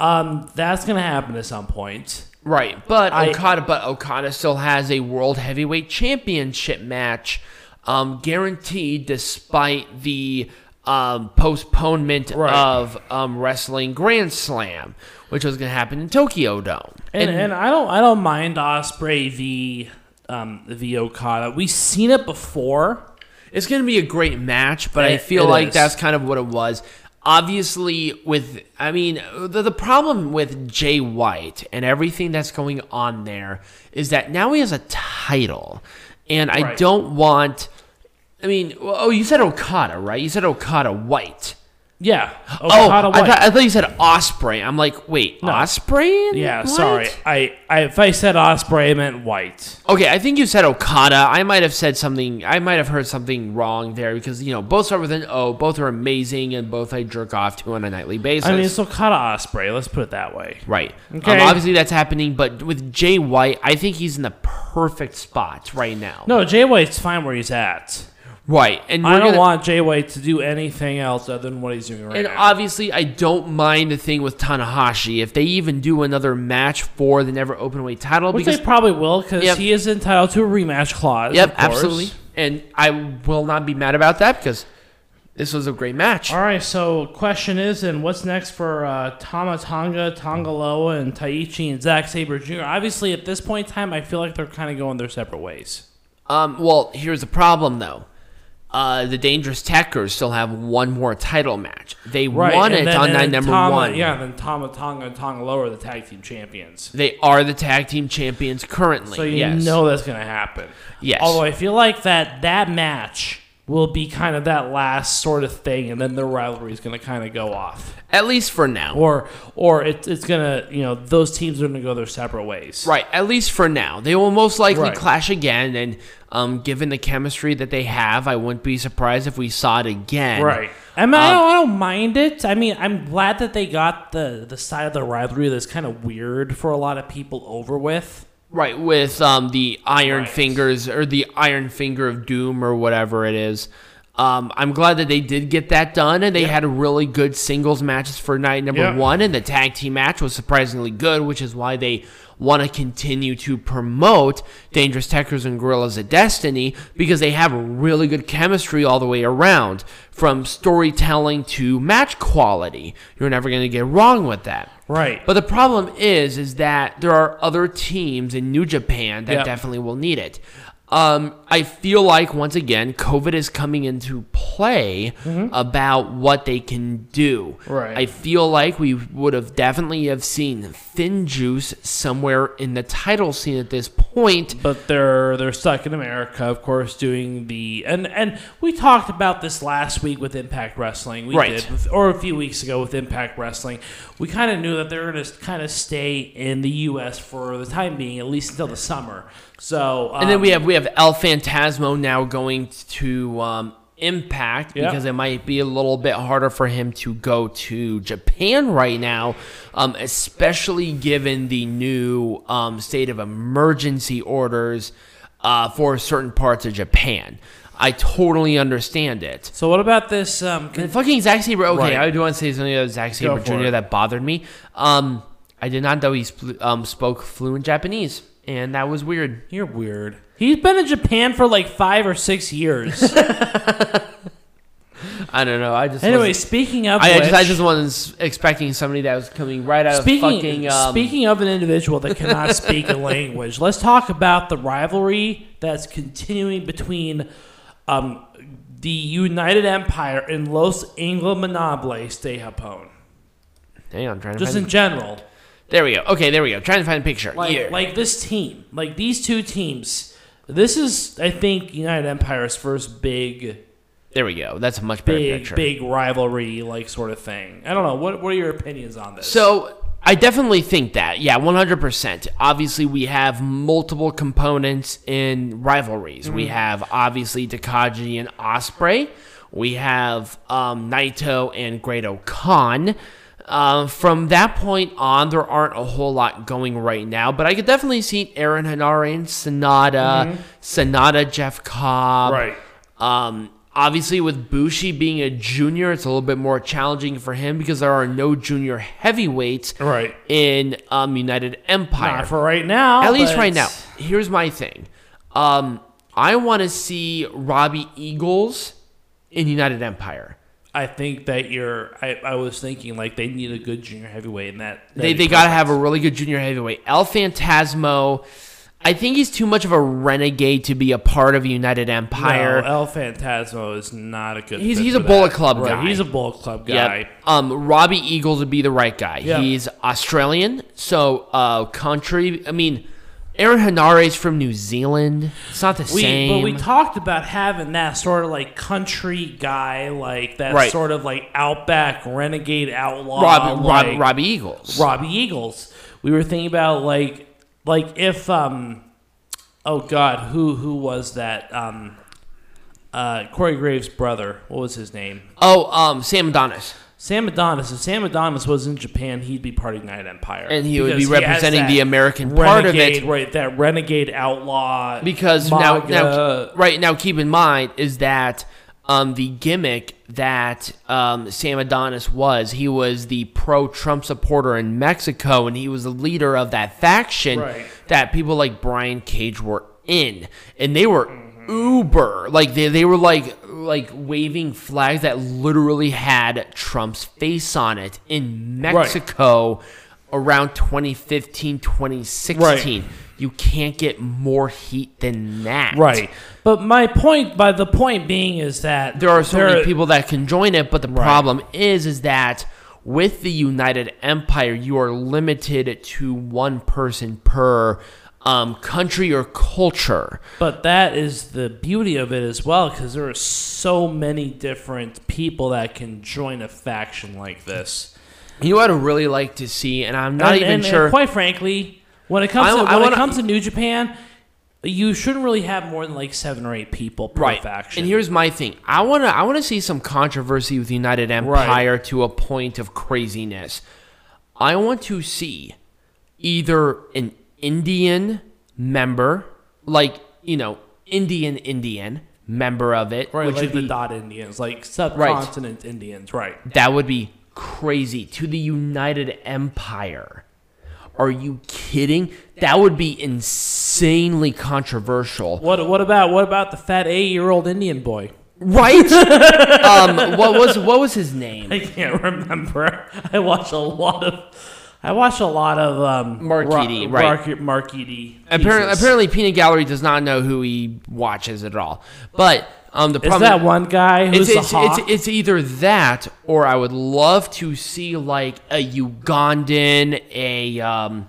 [SPEAKER 2] Um, that's gonna happen at some point.
[SPEAKER 1] right. But
[SPEAKER 2] I-
[SPEAKER 1] Okada, but Okada still has a world heavyweight championship match, um, guaranteed despite the um, postponement
[SPEAKER 2] Right.
[SPEAKER 1] of um, Wrestling Grand Slam, which was going to happen in Tokyo Dome.
[SPEAKER 2] And, and I don't I don't mind Ospreay v um v Okada. We've seen it before.
[SPEAKER 1] It's going to be a great match, but I feel like
[SPEAKER 2] is.
[SPEAKER 1] that's kind of what it was. Obviously, with I mean, the, the problem with Jay White and everything that's going on there is that now he has a title, and I
[SPEAKER 2] Right.
[SPEAKER 1] don't want. I mean, oh, you said Okada, right? You said Okada White.
[SPEAKER 2] Yeah.
[SPEAKER 1] Oh, I thought, I thought you said Ospreay. I'm like, wait, Ospreay?
[SPEAKER 2] yeah,
[SPEAKER 1] White?
[SPEAKER 2] sorry. I, I if I said Ospreay, I meant White.
[SPEAKER 1] Okay, I think you said Okada. I might have said something. I might have heard something wrong there because you know both start with an O. Both are amazing, and both I jerk off to on a nightly basis.
[SPEAKER 2] I mean, it's Okada Ospreay. Let's put it that way.
[SPEAKER 1] right.
[SPEAKER 2] Okay.
[SPEAKER 1] Um, obviously, that's happening, but with Jay White, I think he's in the perfect spot right now.
[SPEAKER 2] No, Jay White's fine where he's at.
[SPEAKER 1] Right, and
[SPEAKER 2] I don't
[SPEAKER 1] gonna-
[SPEAKER 2] want Jay White to do anything else other than what he's doing right
[SPEAKER 1] And
[SPEAKER 2] now.
[SPEAKER 1] And obviously, I don't mind the thing with Tanahashi if they even do another match for the Never Openweight title
[SPEAKER 2] Which
[SPEAKER 1] because
[SPEAKER 2] they probably will because
[SPEAKER 1] Yep.
[SPEAKER 2] he is entitled to a rematch clause.
[SPEAKER 1] Yep,
[SPEAKER 2] of course.
[SPEAKER 1] absolutely. And I will not be mad about that because this was a great match.
[SPEAKER 2] All right, so question is, and what's next for uh, Tama Tonga, Tanga Loa, and Taichi and Zack Sabre Jr.? Obviously, at this point in time, I feel like they're kind of going their separate ways.
[SPEAKER 1] Um, well, here's the problem though. Uh, the Dangerous Tekkers still have one more title match. They
[SPEAKER 2] Right,
[SPEAKER 1] won it
[SPEAKER 2] then-
[SPEAKER 1] on night number
[SPEAKER 2] Tama-
[SPEAKER 1] one.
[SPEAKER 2] Yeah, then Tama Tonga and Tanga Loa, the tag team champions.
[SPEAKER 1] They are the tag team champions currently.
[SPEAKER 2] So you
[SPEAKER 1] yes.
[SPEAKER 2] know that's going to happen.
[SPEAKER 1] Yes.
[SPEAKER 2] Although I feel like that that match will be kind of that last sort of thing, and then the rivalry is going to kind of go off,
[SPEAKER 1] At least for now.
[SPEAKER 2] or or it, it's going to you know those teams are going to go their separate ways.
[SPEAKER 1] Right, at least for now. They will most likely
[SPEAKER 2] Right.
[SPEAKER 1] clash again, and um, given the chemistry that they have, I wouldn't be surprised if we saw it again.
[SPEAKER 2] Right. I mean,
[SPEAKER 1] Um,
[SPEAKER 2] I, don't, I don't mind it. I mean, I'm glad that they got the the side of the rivalry that's kind of weird for a lot of people over with.
[SPEAKER 1] Right, with um, the Iron
[SPEAKER 2] Right.
[SPEAKER 1] Fingers or the Iron Finger of Doom or whatever it is. Um, I'm glad that they did get that done, and they had really good singles matches for night number
[SPEAKER 2] Yeah.
[SPEAKER 1] one, and the tag team match was surprisingly good, which is why they want to continue to promote Dangerous Tekkers and Guerrillas of Destiny because they have really good chemistry all the way around, from storytelling to match quality. You're never going to get wrong with that.
[SPEAKER 2] Right.
[SPEAKER 1] But the problem is, is that there are other teams in New Japan that
[SPEAKER 2] Yep.
[SPEAKER 1] definitely will need it. Um, I feel like once again, COVID is coming into play about what they can do.
[SPEAKER 2] Mm-hmm. Right.
[SPEAKER 1] I feel like we would have definitely have seen FinJuice somewhere in the title scene at this point.
[SPEAKER 2] But they're they're stuck in America, of course, doing the and and we talked about this last week with Impact Wrestling. We
[SPEAKER 1] Right.
[SPEAKER 2] did, with, or a few weeks ago with Impact Wrestling. We kind of knew that they're going to kind of stay in the U.S. for the time being, at least until the summer. So um,
[SPEAKER 1] And then we have we have El Fantasmo now going to um, Impact
[SPEAKER 2] Yeah.
[SPEAKER 1] because it might be a little bit harder for him to go to Japan right now, um, especially given the new um, state of emergency orders uh, for certain parts of Japan. I totally understand it.
[SPEAKER 2] So what about this? Um, con-
[SPEAKER 1] fucking Zack Sabre. Okay,
[SPEAKER 2] Right.
[SPEAKER 1] I do want to say something about Zack Sabre
[SPEAKER 2] Go
[SPEAKER 1] Jr. that bothered me. Um, I did not know he spl- um, spoke fluent Japanese, and that was weird.
[SPEAKER 2] You're weird. He's been in Japan for like five or six years.
[SPEAKER 1] I don't know. I just
[SPEAKER 2] anyway,
[SPEAKER 1] wasn't-
[SPEAKER 2] speaking of
[SPEAKER 1] I, I
[SPEAKER 2] which,
[SPEAKER 1] just I just wasn't expecting somebody that was coming right out
[SPEAKER 2] speaking
[SPEAKER 1] of fucking. Um,
[SPEAKER 2] speaking of an individual that cannot speak a language, let's talk about the rivalry that's continuing between um, the United Empire and Los Ingobernables de Japón.
[SPEAKER 1] hang on, I'm trying to
[SPEAKER 2] Just
[SPEAKER 1] find.
[SPEAKER 2] in general,
[SPEAKER 1] there we go. Okay, there we go. Trying to find a picture.
[SPEAKER 2] like
[SPEAKER 1] Here.
[SPEAKER 2] like this team, like these two teams. This is, I think, United Empire's first big,
[SPEAKER 1] there we go. That's a much better
[SPEAKER 2] big,
[SPEAKER 1] picture.
[SPEAKER 2] big rivalry, like sort of thing. I don't know. What What are your opinions on this?
[SPEAKER 1] So I definitely think that. Yeah, 100%. Obviously, we have multiple components in rivalries. We
[SPEAKER 2] Mm-hmm.
[SPEAKER 1] have obviously Takagi and Ospreay. We have um, Naito and Great Khan. Uh, from that point on, there aren't a whole lot going right now, but I could definitely see Aaron Henare and Sanada, Sanada, Jeff Cobb.
[SPEAKER 2] Mm-hmm. Right.
[SPEAKER 1] Um, obviously, with Bushi being a junior, it's a little bit more challenging for him because there are no junior heavyweights
[SPEAKER 2] Right.
[SPEAKER 1] in um, United Empire.
[SPEAKER 2] Not for right now.
[SPEAKER 1] At least right now. Here's my thing. Um, I want to see Robbie Eagles in United Empire.
[SPEAKER 2] I think that you're. I, I was thinking like they need a good junior heavyweight in that.
[SPEAKER 1] They, they got to have a really good junior heavyweight. El Fantasmo, I think he's too much of a renegade to be a part of United Empire.
[SPEAKER 2] No, El Fantasmo is not a good.
[SPEAKER 1] He's- he's a Bullet. Club
[SPEAKER 2] Right,
[SPEAKER 1] guy.
[SPEAKER 2] He's a Bullet Club
[SPEAKER 1] Yep.
[SPEAKER 2] guy.
[SPEAKER 1] Um, Robbie Eagles would be the right guy.
[SPEAKER 2] Yep.
[SPEAKER 1] He's Australian, so uh, country. I mean, Aaron Henare is from New Zealand. It's not the
[SPEAKER 2] We,
[SPEAKER 1] same.
[SPEAKER 2] but we talked about having that sort of like country guy, like that
[SPEAKER 1] Right.
[SPEAKER 2] sort of like outback renegade outlaw,
[SPEAKER 1] Rob,
[SPEAKER 2] like
[SPEAKER 1] Rob, Robbie Eagles.
[SPEAKER 2] Robbie Eagles. We were thinking about like like if um oh god who who was that um uh Corey Graves' brother what was his name
[SPEAKER 1] Oh, um, Sam Adonis.
[SPEAKER 2] Sam Adonis. If Sam Adonis was in Japan, he'd be part of United Empire,
[SPEAKER 1] And he would be representing the American part of it.
[SPEAKER 2] right? That renegade outlaw.
[SPEAKER 1] Because now, now, right now, keep in mind is that um, the gimmick that um, Sam Adonis was, he was the pro-Trump supporter in Mexico, and he was the leader of that faction
[SPEAKER 2] Right.
[SPEAKER 1] that people like Brian Cage were in, and they were uber like they, they were like like waving flags that literally had Trump's face on it in Mexico around 2015 2016
[SPEAKER 2] Right.
[SPEAKER 1] you can't get more heat than that.
[SPEAKER 2] Right. But my point, by the point being, is that
[SPEAKER 1] There are so
[SPEAKER 2] there-
[SPEAKER 1] many people that can join it, but the problem is, is that with the United Empire, you are limited to one person per um, country or culture.
[SPEAKER 2] But that is the beauty of it as well, because there are so many different people that can join a faction like this.
[SPEAKER 1] You know what I'd really like to see, and I'm not
[SPEAKER 2] And-
[SPEAKER 1] even
[SPEAKER 2] and- and
[SPEAKER 1] sure.
[SPEAKER 2] quite frankly, when it comes
[SPEAKER 1] I-
[SPEAKER 2] to
[SPEAKER 1] I
[SPEAKER 2] when
[SPEAKER 1] wanna-
[SPEAKER 2] it comes to New Japan, you shouldn't really have more than like seven or eight people per
[SPEAKER 1] right.
[SPEAKER 2] faction.
[SPEAKER 1] And here's my thing. I wanna I wanna see some controversy with United Empire to a point of craziness. I want to see either an Indian member, like, you know, Indian Indian member of it.
[SPEAKER 2] right,
[SPEAKER 1] which
[SPEAKER 2] like
[SPEAKER 1] would
[SPEAKER 2] the
[SPEAKER 1] be,
[SPEAKER 2] dot Indians, like subcontinent Indians, right?
[SPEAKER 1] that would be crazy. To the United Empire. Are you kidding? That would be insanely controversial.
[SPEAKER 2] What what about what about the fat eight year old Indian boy?
[SPEAKER 1] Right? um, what was what was his name?
[SPEAKER 2] I can't remember. I watch a lot of. I watch a lot of um,
[SPEAKER 1] Marquiti,
[SPEAKER 2] Ra-
[SPEAKER 1] right.
[SPEAKER 2] Mark- Marquiti.
[SPEAKER 1] Apparently, apparently, Peanut Gallery does not know who he watches at all. But um, the problem is
[SPEAKER 2] that one guy who's
[SPEAKER 1] it's, it's, it's, it's either that or I would love to see like a Ugandan, a um,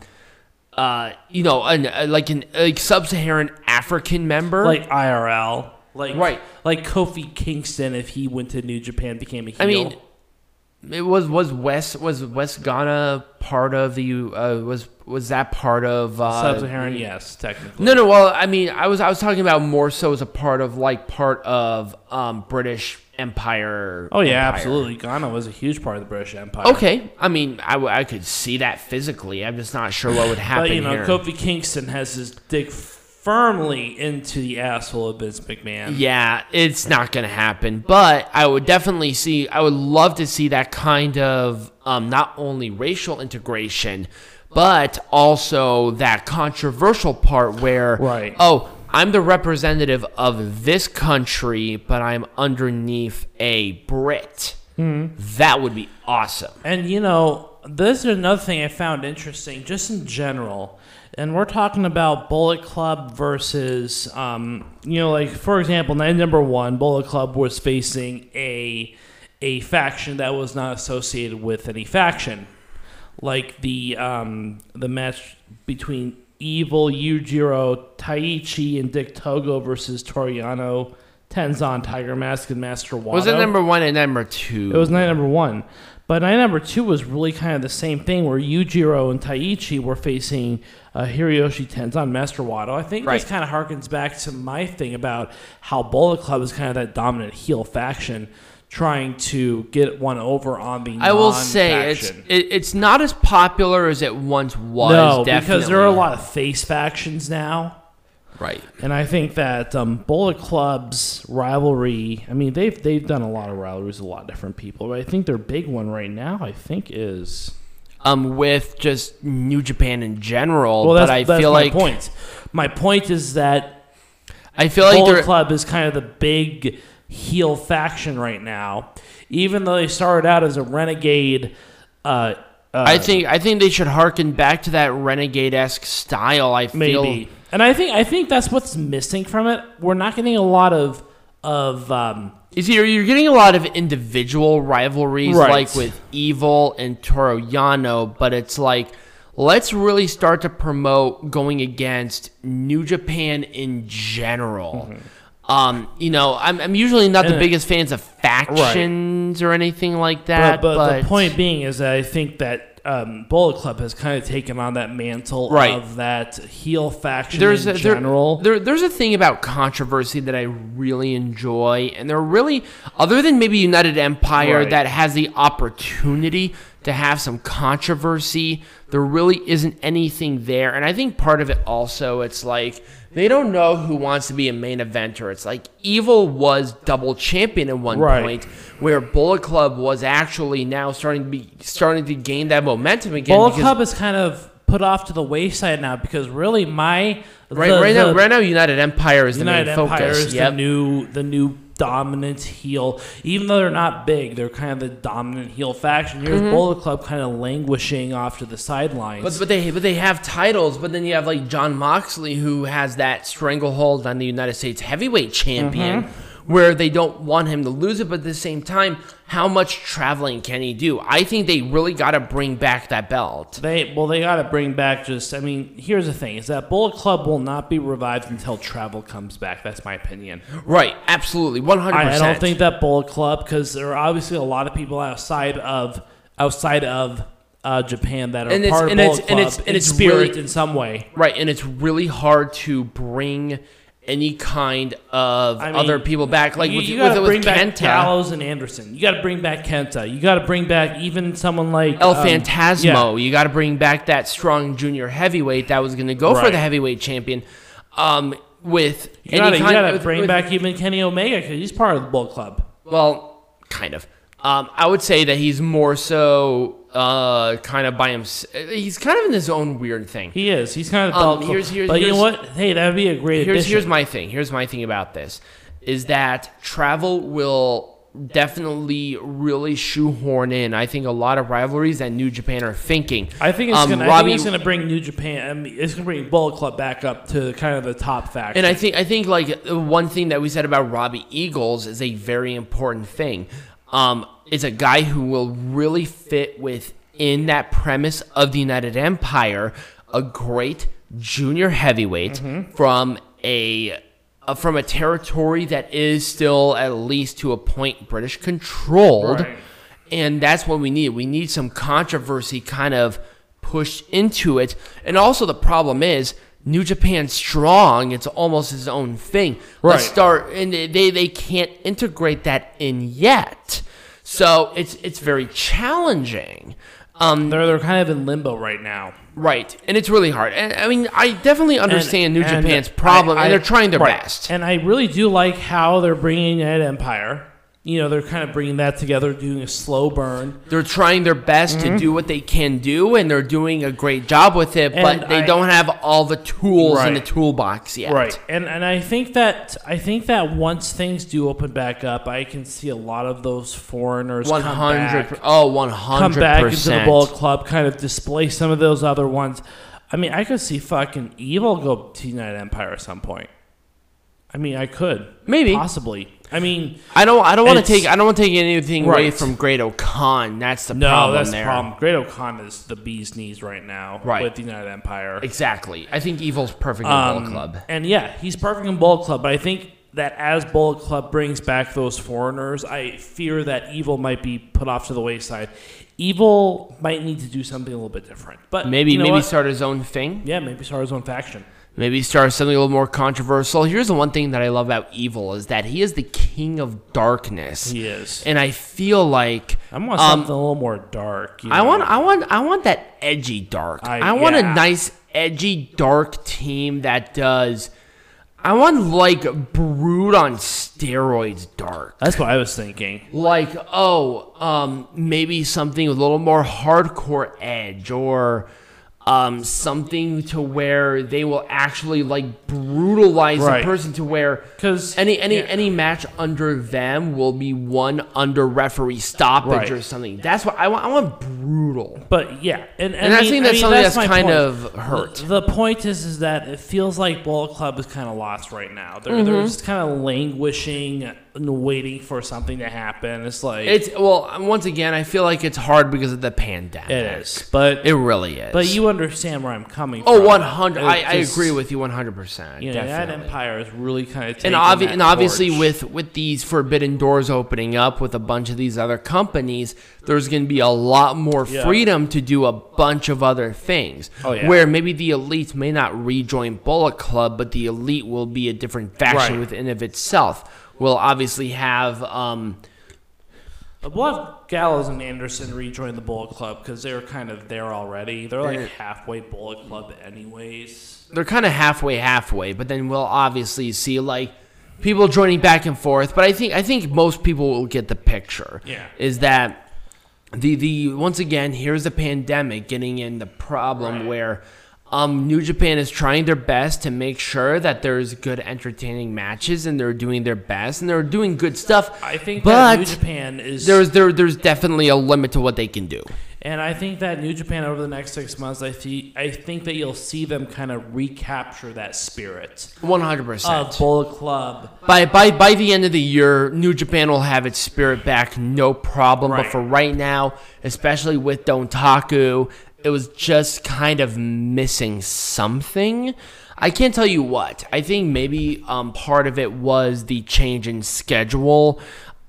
[SPEAKER 1] uh, you know, an, uh, like an like sub-Saharan African member.
[SPEAKER 2] like IRL, like
[SPEAKER 1] Right.
[SPEAKER 2] like Kofi Kingston if he went to New Japan became a heel.
[SPEAKER 1] I mean, it was was West was West Ghana part of the uh, was was that part of uh,
[SPEAKER 2] Sub-Saharan, yes, technically.
[SPEAKER 1] No, no. Well, I mean, I was I was talking about more so as a part of like part of um, British Empire.
[SPEAKER 2] Oh yeah,
[SPEAKER 1] Empire.
[SPEAKER 2] absolutely. Ghana was a huge part of the British Empire.
[SPEAKER 1] Okay, I mean, I, I could see that physically. I'm just not sure what would happen
[SPEAKER 2] but you know,
[SPEAKER 1] here.
[SPEAKER 2] Kofi Kingston has his dick firmly into the asshole of Vince McMahon.
[SPEAKER 1] yeah, it's not gonna happen. But I would definitely see. I would love to see that kind of um, not only racial integration, but also that controversial part where
[SPEAKER 2] Right.
[SPEAKER 1] oh. I'm the representative of this country, but I'm underneath a Brit.
[SPEAKER 2] Hmm.
[SPEAKER 1] That would be awesome.
[SPEAKER 2] And you know, this is another thing I found interesting, just in general. And we're talking about Bullet Club versus, um, you know, like for example, night number one, Bullet Club was facing a a faction that was not associated with any faction, like the um, the match between Evil, Yujiro, Taichi, and Dick Togo versus Toriano, Tenzan, Tiger Mask, and Master Wato.
[SPEAKER 1] Was it number one and number two?
[SPEAKER 2] It was night number one. But night number two was really kind of the same thing where Yujiro and Taichi were facing uh, Hiroyoshi Tenzan, Master Wato. I think this kind of harkens back to my thing about how Bullet Club is kind of that dominant heel faction trying to get one over on the
[SPEAKER 1] I will say it's it, it's not as popular as it once was.
[SPEAKER 2] no,
[SPEAKER 1] definitely.
[SPEAKER 2] because there are a lot of face factions now.
[SPEAKER 1] Right.
[SPEAKER 2] And I think that um, Bullet Club's rivalry, I mean, they've they've done a lot of rivalries with a lot of different people, but I think their big one right now, I think, is
[SPEAKER 1] Um, with just New Japan in general,
[SPEAKER 2] well, that's,
[SPEAKER 1] but I
[SPEAKER 2] that's
[SPEAKER 1] feel
[SPEAKER 2] my
[SPEAKER 1] like
[SPEAKER 2] point. My point is that
[SPEAKER 1] I feel like
[SPEAKER 2] Bullet
[SPEAKER 1] they're
[SPEAKER 2] Club is kind of the big heel faction right now, even though they started out as a renegade. Uh, uh,
[SPEAKER 1] I think I think they should harken back to that renegade esque style. I feel
[SPEAKER 2] maybe, and I think I think that's what's missing from it. We're not getting a lot of of um,
[SPEAKER 1] is you're, you're getting a lot of individual rivalries
[SPEAKER 2] Right.
[SPEAKER 1] like with Evil and Toru Yano, but it's like let's really start to promote going against New Japan in general. Um, you know, I'm, I'm usually not the
[SPEAKER 2] Mm-hmm.
[SPEAKER 1] Biggest fans of factions or anything like that,
[SPEAKER 2] but,
[SPEAKER 1] but,
[SPEAKER 2] but the point being is that I think that um, Bullet Club has kind of taken on that mantle
[SPEAKER 1] Right.
[SPEAKER 2] of that heel faction
[SPEAKER 1] there's
[SPEAKER 2] in
[SPEAKER 1] a,
[SPEAKER 2] general.
[SPEAKER 1] There, there's a thing about controversy that I really enjoy, and there really, other than maybe United Empire
[SPEAKER 2] Right.
[SPEAKER 1] that has the opportunity to have some controversy, there really isn't anything there. And I think part of it also, it's like they don't know who wants to be a main eventer. It's like Evil was double champion at one
[SPEAKER 2] Right.
[SPEAKER 1] point, where Bullet Club was actually now starting to be starting to gain that momentum again.
[SPEAKER 2] Bullet Club is kind of put off to the wayside now because really my
[SPEAKER 1] Right,
[SPEAKER 2] the-
[SPEAKER 1] right
[SPEAKER 2] the
[SPEAKER 1] now, right now, United Empire is the
[SPEAKER 2] United
[SPEAKER 1] main
[SPEAKER 2] Empire
[SPEAKER 1] focus.
[SPEAKER 2] is
[SPEAKER 1] Yep.
[SPEAKER 2] the new the new dominant heel. Even though they're not big, they're kind of the dominant heel faction. Here's mm-hmm. Bullet Club kind of languishing off to the sidelines.
[SPEAKER 1] But, but they but they have titles, but then you have like Jon Moxley who has that stranglehold on the United States heavyweight champion mm-hmm. Where they don't want him to lose it, but at the same time, how much traveling can he do? I think they really gotta bring back that belt.
[SPEAKER 2] They well, they got to bring back. Just I mean, here's the thing: is that Bullet Club will not be revived until Travel comes back. That's my opinion.
[SPEAKER 1] Right, absolutely. One hundred
[SPEAKER 2] I, I don't think that Bullet Club because there are obviously a lot of people outside of outside of uh, Japan that are
[SPEAKER 1] And it's-
[SPEAKER 2] part
[SPEAKER 1] and
[SPEAKER 2] of
[SPEAKER 1] it's-
[SPEAKER 2] Bullet
[SPEAKER 1] and
[SPEAKER 2] Club
[SPEAKER 1] it's- and
[SPEAKER 2] in
[SPEAKER 1] it's
[SPEAKER 2] spirit
[SPEAKER 1] really-
[SPEAKER 2] in some way.
[SPEAKER 1] Right, and it's really hard to bring any kind of
[SPEAKER 2] I mean,
[SPEAKER 1] other people back. Like
[SPEAKER 2] you,
[SPEAKER 1] with,
[SPEAKER 2] you
[SPEAKER 1] with,
[SPEAKER 2] gotta
[SPEAKER 1] with
[SPEAKER 2] bring back
[SPEAKER 1] Kenta,
[SPEAKER 2] Gallows and Anderson. You got to bring back Kenta. You got to bring back even someone like
[SPEAKER 1] El
[SPEAKER 2] um,
[SPEAKER 1] Fantasmo.
[SPEAKER 2] yeah.
[SPEAKER 1] You got to bring back that strong junior heavyweight that was going to go for the heavyweight champion. Um, with
[SPEAKER 2] You gotta, you
[SPEAKER 1] kind
[SPEAKER 2] gotta
[SPEAKER 1] with-
[SPEAKER 2] bring
[SPEAKER 1] with-
[SPEAKER 2] back even Kenny Omega because he's part of the Bull Club.
[SPEAKER 1] Well, kind of. Um, I would say that he's more so uh, kind of by himself. He's kind of in his own weird thing.
[SPEAKER 2] He is. He's kind of
[SPEAKER 1] Um, here's- here's-
[SPEAKER 2] but you know what? Hey, that would be a great
[SPEAKER 1] here's
[SPEAKER 2] addition.
[SPEAKER 1] here's my thing. Here's my thing about this is that travel will definitely really shoehorn in. I think a lot of rivalries that New Japan are thinking.
[SPEAKER 2] I think it's
[SPEAKER 1] Um,
[SPEAKER 2] gonna. I think it's gonna bring New Japan. I mean, it's gonna bring Bullet Club back up to kind of the top faction.
[SPEAKER 1] And I think I think like one thing that we said about Robbie Eagles is a very important thing. Um, is a guy who will really fit within that premise of the United Empire, a great junior heavyweight from a uh, from a territory that is still at least to a point British controlled.
[SPEAKER 2] Right.
[SPEAKER 1] And that's what we need. We need some controversy kind of pushed into it. And also the problem is New Japan strong, it's almost its own thing. Let's start and they they can't integrate that in yet. So it's it's very challenging. Um,
[SPEAKER 2] they're they're kind of in limbo right now.
[SPEAKER 1] right. And it's really hard. And I mean, I definitely understand New
[SPEAKER 2] And-
[SPEAKER 1] Japan's problem
[SPEAKER 2] I-
[SPEAKER 1] and they're trying their
[SPEAKER 2] right.
[SPEAKER 1] best.
[SPEAKER 2] And I really do like how they're bringing United Empire. You know, they're kind of bringing that together, doing a slow burn.
[SPEAKER 1] They're trying their best to mm-hmm. do what they can do, and they're doing a great job with it.
[SPEAKER 2] And
[SPEAKER 1] but they
[SPEAKER 2] I-
[SPEAKER 1] don't have all the tools in the toolbox yet.
[SPEAKER 2] Right. And and I think that I think that once things do open back up, I can see a lot of those foreigners
[SPEAKER 1] One
[SPEAKER 2] come
[SPEAKER 1] hundred.
[SPEAKER 2] back,
[SPEAKER 1] Oh, one
[SPEAKER 2] come back into the
[SPEAKER 1] percent.
[SPEAKER 2] Bullet Club, kind of displace some of those other ones. I mean, I could see fucking Evil go to United Empire at some point. I mean, I could
[SPEAKER 1] Maybe.
[SPEAKER 2] possibly. I mean,
[SPEAKER 1] I don't. I don't want to take. I don't want to take anything away from Great O'Khan. That's the
[SPEAKER 2] no,
[SPEAKER 1] problem
[SPEAKER 2] that's
[SPEAKER 1] there.
[SPEAKER 2] the problem. Great O'Khan is the bee's knees right now
[SPEAKER 1] Right.
[SPEAKER 2] with the United Empire.
[SPEAKER 1] Exactly. I think Evil's perfect in
[SPEAKER 2] Um,
[SPEAKER 1] Bullet Club.
[SPEAKER 2] And yeah, he's perfect in Bullet Club, but I think that as Bullet Club brings back those foreigners, I fear that Evil might be put off to the wayside. Evil might need to do something a little bit different. But
[SPEAKER 1] Maybe
[SPEAKER 2] you know
[SPEAKER 1] maybe
[SPEAKER 2] what?
[SPEAKER 1] start his own thing.
[SPEAKER 2] yeah, maybe start his own faction.
[SPEAKER 1] Maybe start something a little more controversial. Here's the one thing that I love about Evil is that he is the king of darkness,
[SPEAKER 2] He is.
[SPEAKER 1] and I feel like
[SPEAKER 2] I want
[SPEAKER 1] um,
[SPEAKER 2] something a little more dark. you
[SPEAKER 1] I want, I want, I want that edgy dark. I,
[SPEAKER 2] I-
[SPEAKER 1] want a nice edgy dark team that does. I want like brood on steroids dark.
[SPEAKER 2] That's what I was thinking.
[SPEAKER 1] Like oh, um, maybe something with a little more hardcore edge or. Um, something to where they will actually like brutalize
[SPEAKER 2] Right.
[SPEAKER 1] the person to where
[SPEAKER 2] because
[SPEAKER 1] any any
[SPEAKER 2] yeah.
[SPEAKER 1] any match under them will be one under referee stoppage
[SPEAKER 2] Right.
[SPEAKER 1] or something. That's what I want. I want brutal.
[SPEAKER 2] But yeah, and,
[SPEAKER 1] And I
[SPEAKER 2] mean-
[SPEAKER 1] think that's
[SPEAKER 2] mean,
[SPEAKER 1] something that's
[SPEAKER 2] my
[SPEAKER 1] kind
[SPEAKER 2] point.
[SPEAKER 1] of hurt.
[SPEAKER 2] The, the point is, is that it feels like Bullet Club is kind of lost right now. They're,
[SPEAKER 1] Mm-hmm.
[SPEAKER 2] they're just kind of languishing and waiting for something to happen. It's like
[SPEAKER 1] It's well, once again, I feel like it's hard because of the pandemic.
[SPEAKER 2] it is, but
[SPEAKER 1] It really is.
[SPEAKER 2] but you understand where I'm coming
[SPEAKER 1] oh,
[SPEAKER 2] from.
[SPEAKER 1] one hundred. I, I agree with you one hundred percent.
[SPEAKER 2] Know, that Empire is really kind of
[SPEAKER 1] And, obvi- and obviously, with with these forbidden doors opening up with a bunch of these other companies, there's going to be a lot more
[SPEAKER 2] Yeah.
[SPEAKER 1] freedom to do a bunch of other things.
[SPEAKER 2] Oh, yeah.
[SPEAKER 1] Where maybe the elites may not rejoin Bullet Club, but the elite will be a different faction
[SPEAKER 2] Right.
[SPEAKER 1] within of itself. We'll obviously have. Um,
[SPEAKER 2] we'll have Gallows and Anderson rejoin the Bullet Club because they're kind of there already. They're like halfway Bullet Club, anyways.
[SPEAKER 1] they're kind of halfway halfway but then we'll obviously see like people joining back and forth but i think i think most people will get the picture
[SPEAKER 2] Yeah.
[SPEAKER 1] is that the the once again here's the pandemic getting in the problem
[SPEAKER 2] Right.
[SPEAKER 1] where Um, New Japan is trying their best to make sure that there's good, entertaining matches, and they're doing their best, and they're doing good stuff.
[SPEAKER 2] I think
[SPEAKER 1] but
[SPEAKER 2] that New Japan is
[SPEAKER 1] there's there there's definitely a limit to what they can do.
[SPEAKER 2] And I think that New Japan over the next six months, I see, I think that you'll see them kind of recapture that spirit
[SPEAKER 1] One hundred percent.
[SPEAKER 2] of Bullet Club.
[SPEAKER 1] By by by the end of the year, New Japan will have its spirit back, no problem. But for right now, especially with Dontaku, it was just kind of missing something. I can't tell you what. I think maybe um, part of it was the change in schedule.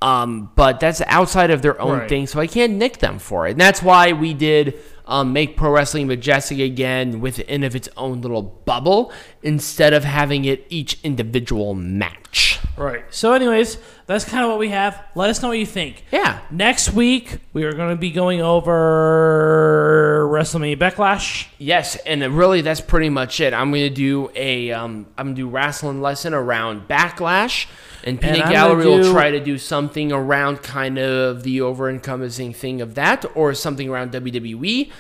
[SPEAKER 1] Um, but that's outside of their own
[SPEAKER 2] Right.
[SPEAKER 1] thing, so I can't nick them for it. And that's why we did um, make Pro Wrestling Majestic again within of its own little bubble instead of having it each individual match.
[SPEAKER 2] Right. So, anyways, that's kind of what we have. Let us know what you think.
[SPEAKER 1] Yeah.
[SPEAKER 2] Next week, we are going to be going over WrestleMania Backlash.
[SPEAKER 1] Yes, and really that's pretty much it. I'm gonna do a um, I'm gonna do wrestling lesson around backlash, and Peanut
[SPEAKER 2] I'm
[SPEAKER 1] Gallery
[SPEAKER 2] gonna
[SPEAKER 1] will try to do something around kind of the over encompassing thing of that, or something around. WWE.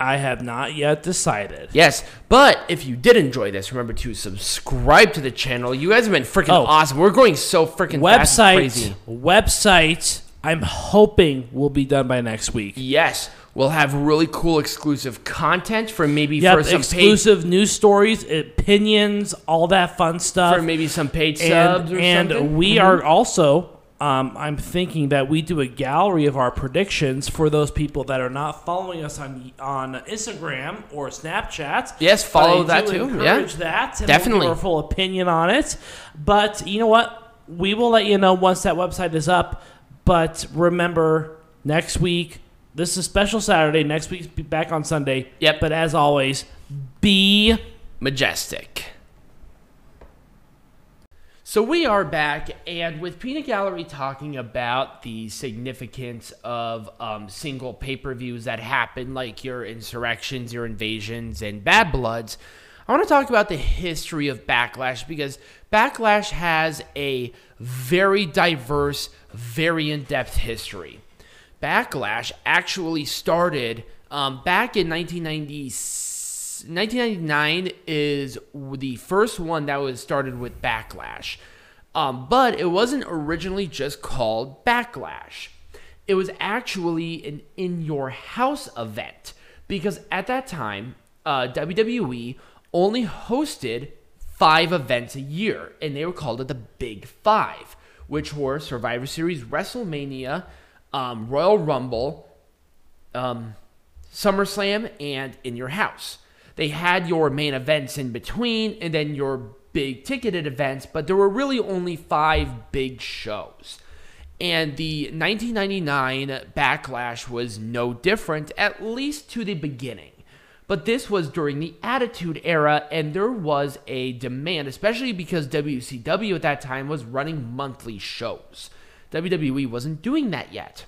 [SPEAKER 2] I have not yet decided.
[SPEAKER 1] Yes, but if you did enjoy this, remember to subscribe to the channel. You guys have been freaking
[SPEAKER 2] Oh.
[SPEAKER 1] awesome. We're going so freaking fast
[SPEAKER 2] Website,
[SPEAKER 1] crazy.
[SPEAKER 2] website. I'm hoping will be done by next week.
[SPEAKER 1] Yes, we'll have really cool exclusive content for maybe
[SPEAKER 2] Yep,
[SPEAKER 1] for some paid
[SPEAKER 2] exclusive news stories, opinions, all that fun stuff.
[SPEAKER 1] for maybe some paid
[SPEAKER 2] and
[SPEAKER 1] subs or
[SPEAKER 2] and
[SPEAKER 1] something.
[SPEAKER 2] we mm-hmm. are also um, i'm thinking that we do a gallery of our predictions for those people that are not following us on on instagram or snapchat
[SPEAKER 1] Yes, follow that too, yeah.
[SPEAKER 2] encourage that and
[SPEAKER 1] Definitely.
[SPEAKER 2] we'll our full opinion on it but you know what we will let you know once that website is up but remember next week this is a special saturday next week's be back on sunday
[SPEAKER 1] Yep.
[SPEAKER 2] but as always be
[SPEAKER 1] majestic. So we are back, and with Peanut Gallery talking about the significance of um, single pay-per-views that happen, like your insurrections, your invasions, and bad bloods. I want to talk about the history of Backlash because Backlash has a very diverse, very in-depth history. Backlash actually started um, back in 1996. 1999 is the first one that was started with Backlash. Um, but it wasn't originally just called Backlash. It was actually an in your house event because at that time, uh, WWE only hosted five events a year, and they were called it the Big Five, which were Survivor Series, WrestleMania, um, Royal Rumble, um, SummerSlam, and In Your House. They had your main events in between and then your big ticketed events, but there were really only five big shows. And the 1999 Backlash was no different, at least to the beginning. But this was during the Attitude Era, and there was a demand, especially because WCW at that time was running monthly shows. WWE wasn't doing that yet.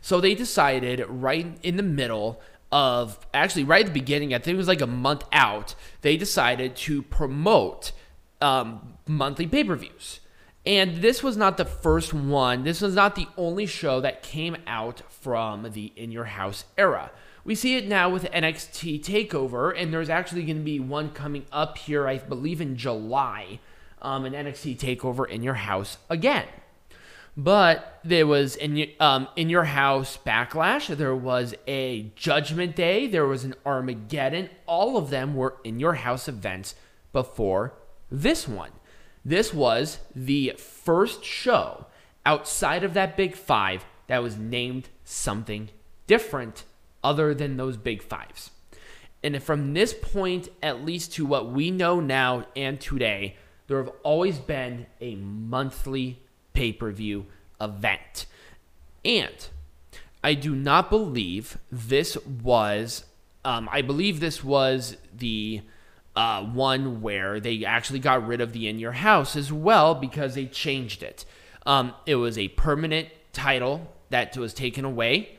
[SPEAKER 1] So they decided right in the middle of actually right at the beginning, I think it was like a month out, they decided to promote um, monthly pay per views. And this was not the first one, this was not the only show that came out from the In Your House era. We see it now with NXT TakeOver, and there's actually going to be one coming up here, I believe in July, um, an NXT TakeOver in Your House again. But there was in um, in your house backlash. There was a Judgment Day. There was an Armageddon. All of them were in your house events before this one. This was the first show outside of that Big Five that was named something different other than those Big Fives. And from this point, at least to what we know now and today, there have always been a monthly pay per view event. And I do not believe this was, um, I believe this was the uh, one where they actually got rid of the In Your House as well because they changed it. Um, it was a permanent title that was taken away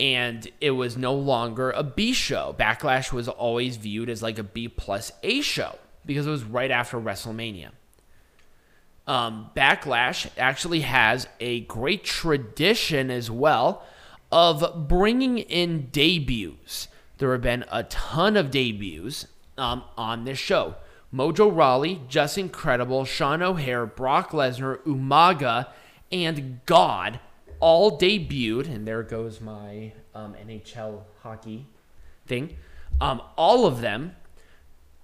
[SPEAKER 1] and it was no longer a B show. Backlash was always viewed as like a B plus A show because it was right after WrestleMania. Um, Backlash actually has a great tradition as well of bringing in debuts. there have been a ton of debuts um, on this show. Mojo Rawley, Just Incredible, Sean O'Haire, Brock Lesnar, Umaga, and God all debuted. And there goes my um, NHL hockey thing. Um, all of them,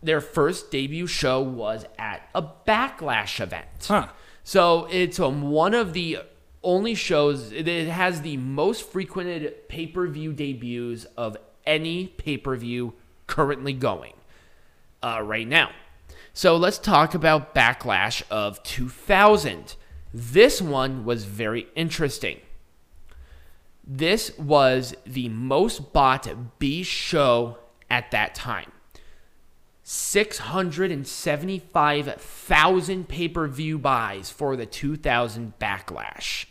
[SPEAKER 1] their first debut show was at a Backlash event.
[SPEAKER 2] Huh.
[SPEAKER 1] So it's um, one of the only shows, it, has the most frequented pay per view debuts of any pay per view currently going uh, right now. So let's talk about Backlash of 2000. This one was very interesting. This was the most bought B show at that time. 675,000 pay per view buys for the 2000 Backlash.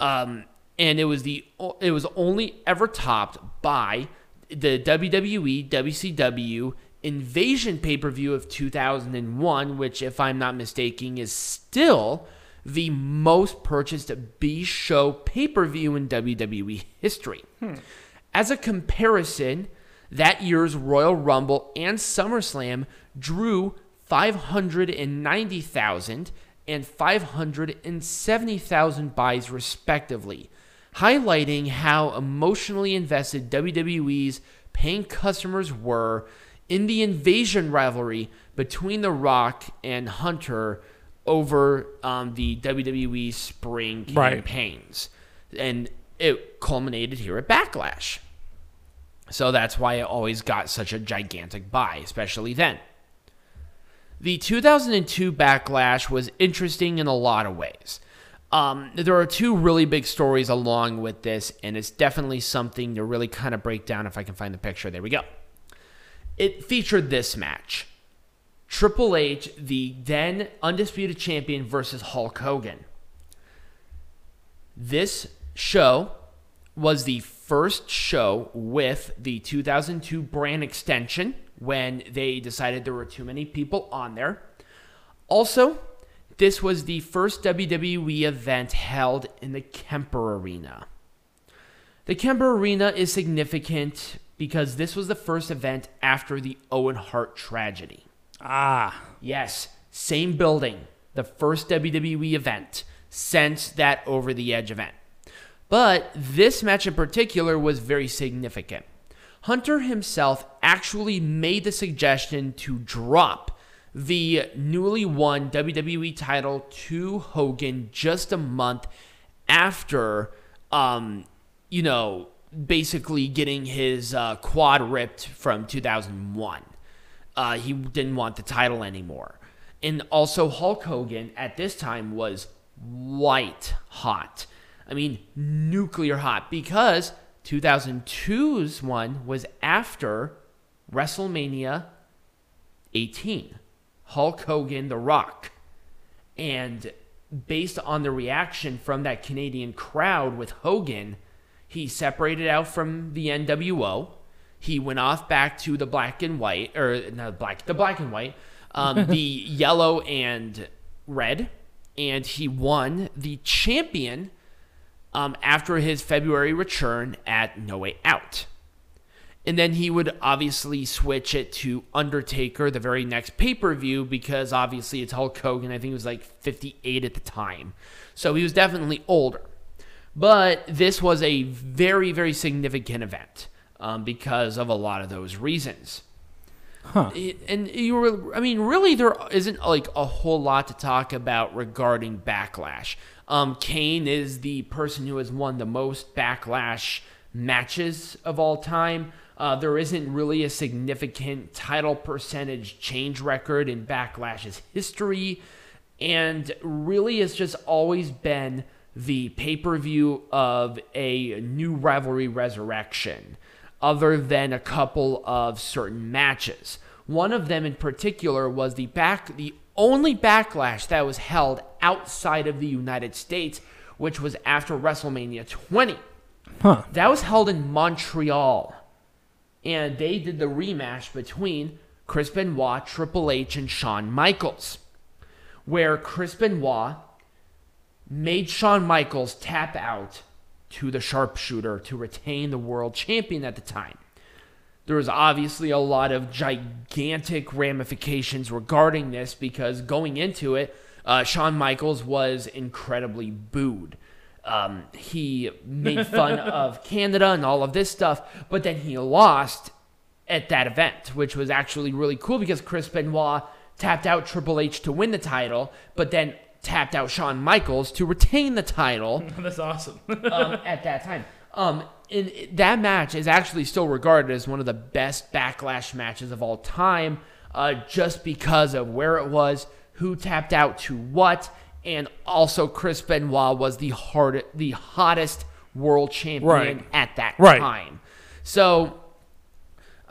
[SPEAKER 1] Um, and it was the it was only ever topped by the WWE WCW Invasion pay per view of 2001, which, if I'm not mistaken, is still the most purchased B show pay per view in WWE history. As a comparison, that year's Royal Rumble and SummerSlam drew 590,000 and 570,000 buys, respectively, highlighting how emotionally invested WWE's paying customers were in the invasion rivalry between The Rock and Hunter over um, the WWE spring
[SPEAKER 2] Right.
[SPEAKER 1] campaigns. And it culminated here at Backlash. So that's why it always got such a gigantic buy, especially then. The 2002 Backlash was interesting in a lot of ways. Um, there are two really big stories along with this, and it's definitely something to really kind of break down if I can find the picture. There we go. It featured this match Triple H, the then undisputed champion, versus Hulk Hogan. This show was the first show with the 2002 brand extension when they decided there were too many people on there. Also, this was the first WWE event held in the Kemper Arena. The Kemper Arena is significant because this was the first event after the Owen Hart tragedy.
[SPEAKER 2] Ah.
[SPEAKER 1] Yes, same building, the first WWE event since that Over the Edge event. But this match in particular was very significant. Hunter himself actually made the suggestion to drop the newly won WWE title to Hogan just a month after, um, you know, basically getting his uh, quad ripped from 2001 uh, he didn't want the title anymore. And also, Hulk Hogan at this time was white hot. I mean, nuclear hot because 2002's one was after WrestleMania 18. Hulk Hogan, The Rock. And based on the reaction from that Canadian crowd with Hogan, he separated out from the NWO. He went off back to the black and white, or not black, the black and white, um, the yellow and red, and he won the champion um, after his February return at No Way Out. And then he would obviously switch it to Undertaker the very next pay per view because obviously it's Hulk Hogan. I think he was like 58 at the time. So he was definitely older. But this was a very, very significant event um, because of a lot of those reasons.
[SPEAKER 2] Huh.
[SPEAKER 1] And you were, I mean, really, there isn't like a whole lot to talk about regarding Backlash. Um, Kane is the person who has won the most Backlash matches of all time. Uh, there isn't really a significant title percentage change record in Backlash's history. And really, it's just always been the pay per view of a new rivalry resurrection, other than a couple of certain matches. One of them in particular was the back, the only backlash that was held outside of the United States, which was after WrestleMania 20.
[SPEAKER 2] Huh.
[SPEAKER 1] That was held in Montreal. And they did the rematch between Chris Benoit, Triple H, and Shawn Michaels, where Chris Benoit made Shawn Michaels tap out to the sharpshooter to retain the world champion at the time. There was obviously a lot of gigantic ramifications regarding this because going into it, uh, Shawn Michaels was incredibly booed. Um, he made fun of Canada and all of this stuff, but then he lost at that event, which was actually really cool because Chris Benoit tapped out Triple H to win the title, but then tapped out Shawn Michaels to retain the title
[SPEAKER 2] That's awesome.
[SPEAKER 1] um, at that time. Um, and that match is actually still regarded as one of the best backlash matches of all time, uh, just because of where it was, who tapped out to what, and also Chris Benoit was the hard, the hottest world champion
[SPEAKER 2] Right.
[SPEAKER 1] at that
[SPEAKER 2] Right.
[SPEAKER 1] time. So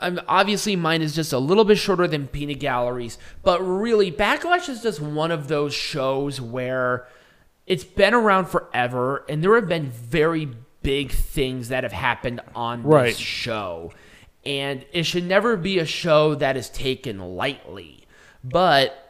[SPEAKER 1] um, obviously, mine is just a little bit shorter than Peanut Galleries, but really, Backlash is just one of those shows where it's been around forever, and there have been very big things that have happened on
[SPEAKER 2] Right.
[SPEAKER 1] this show, and it should never be a show that is taken lightly. But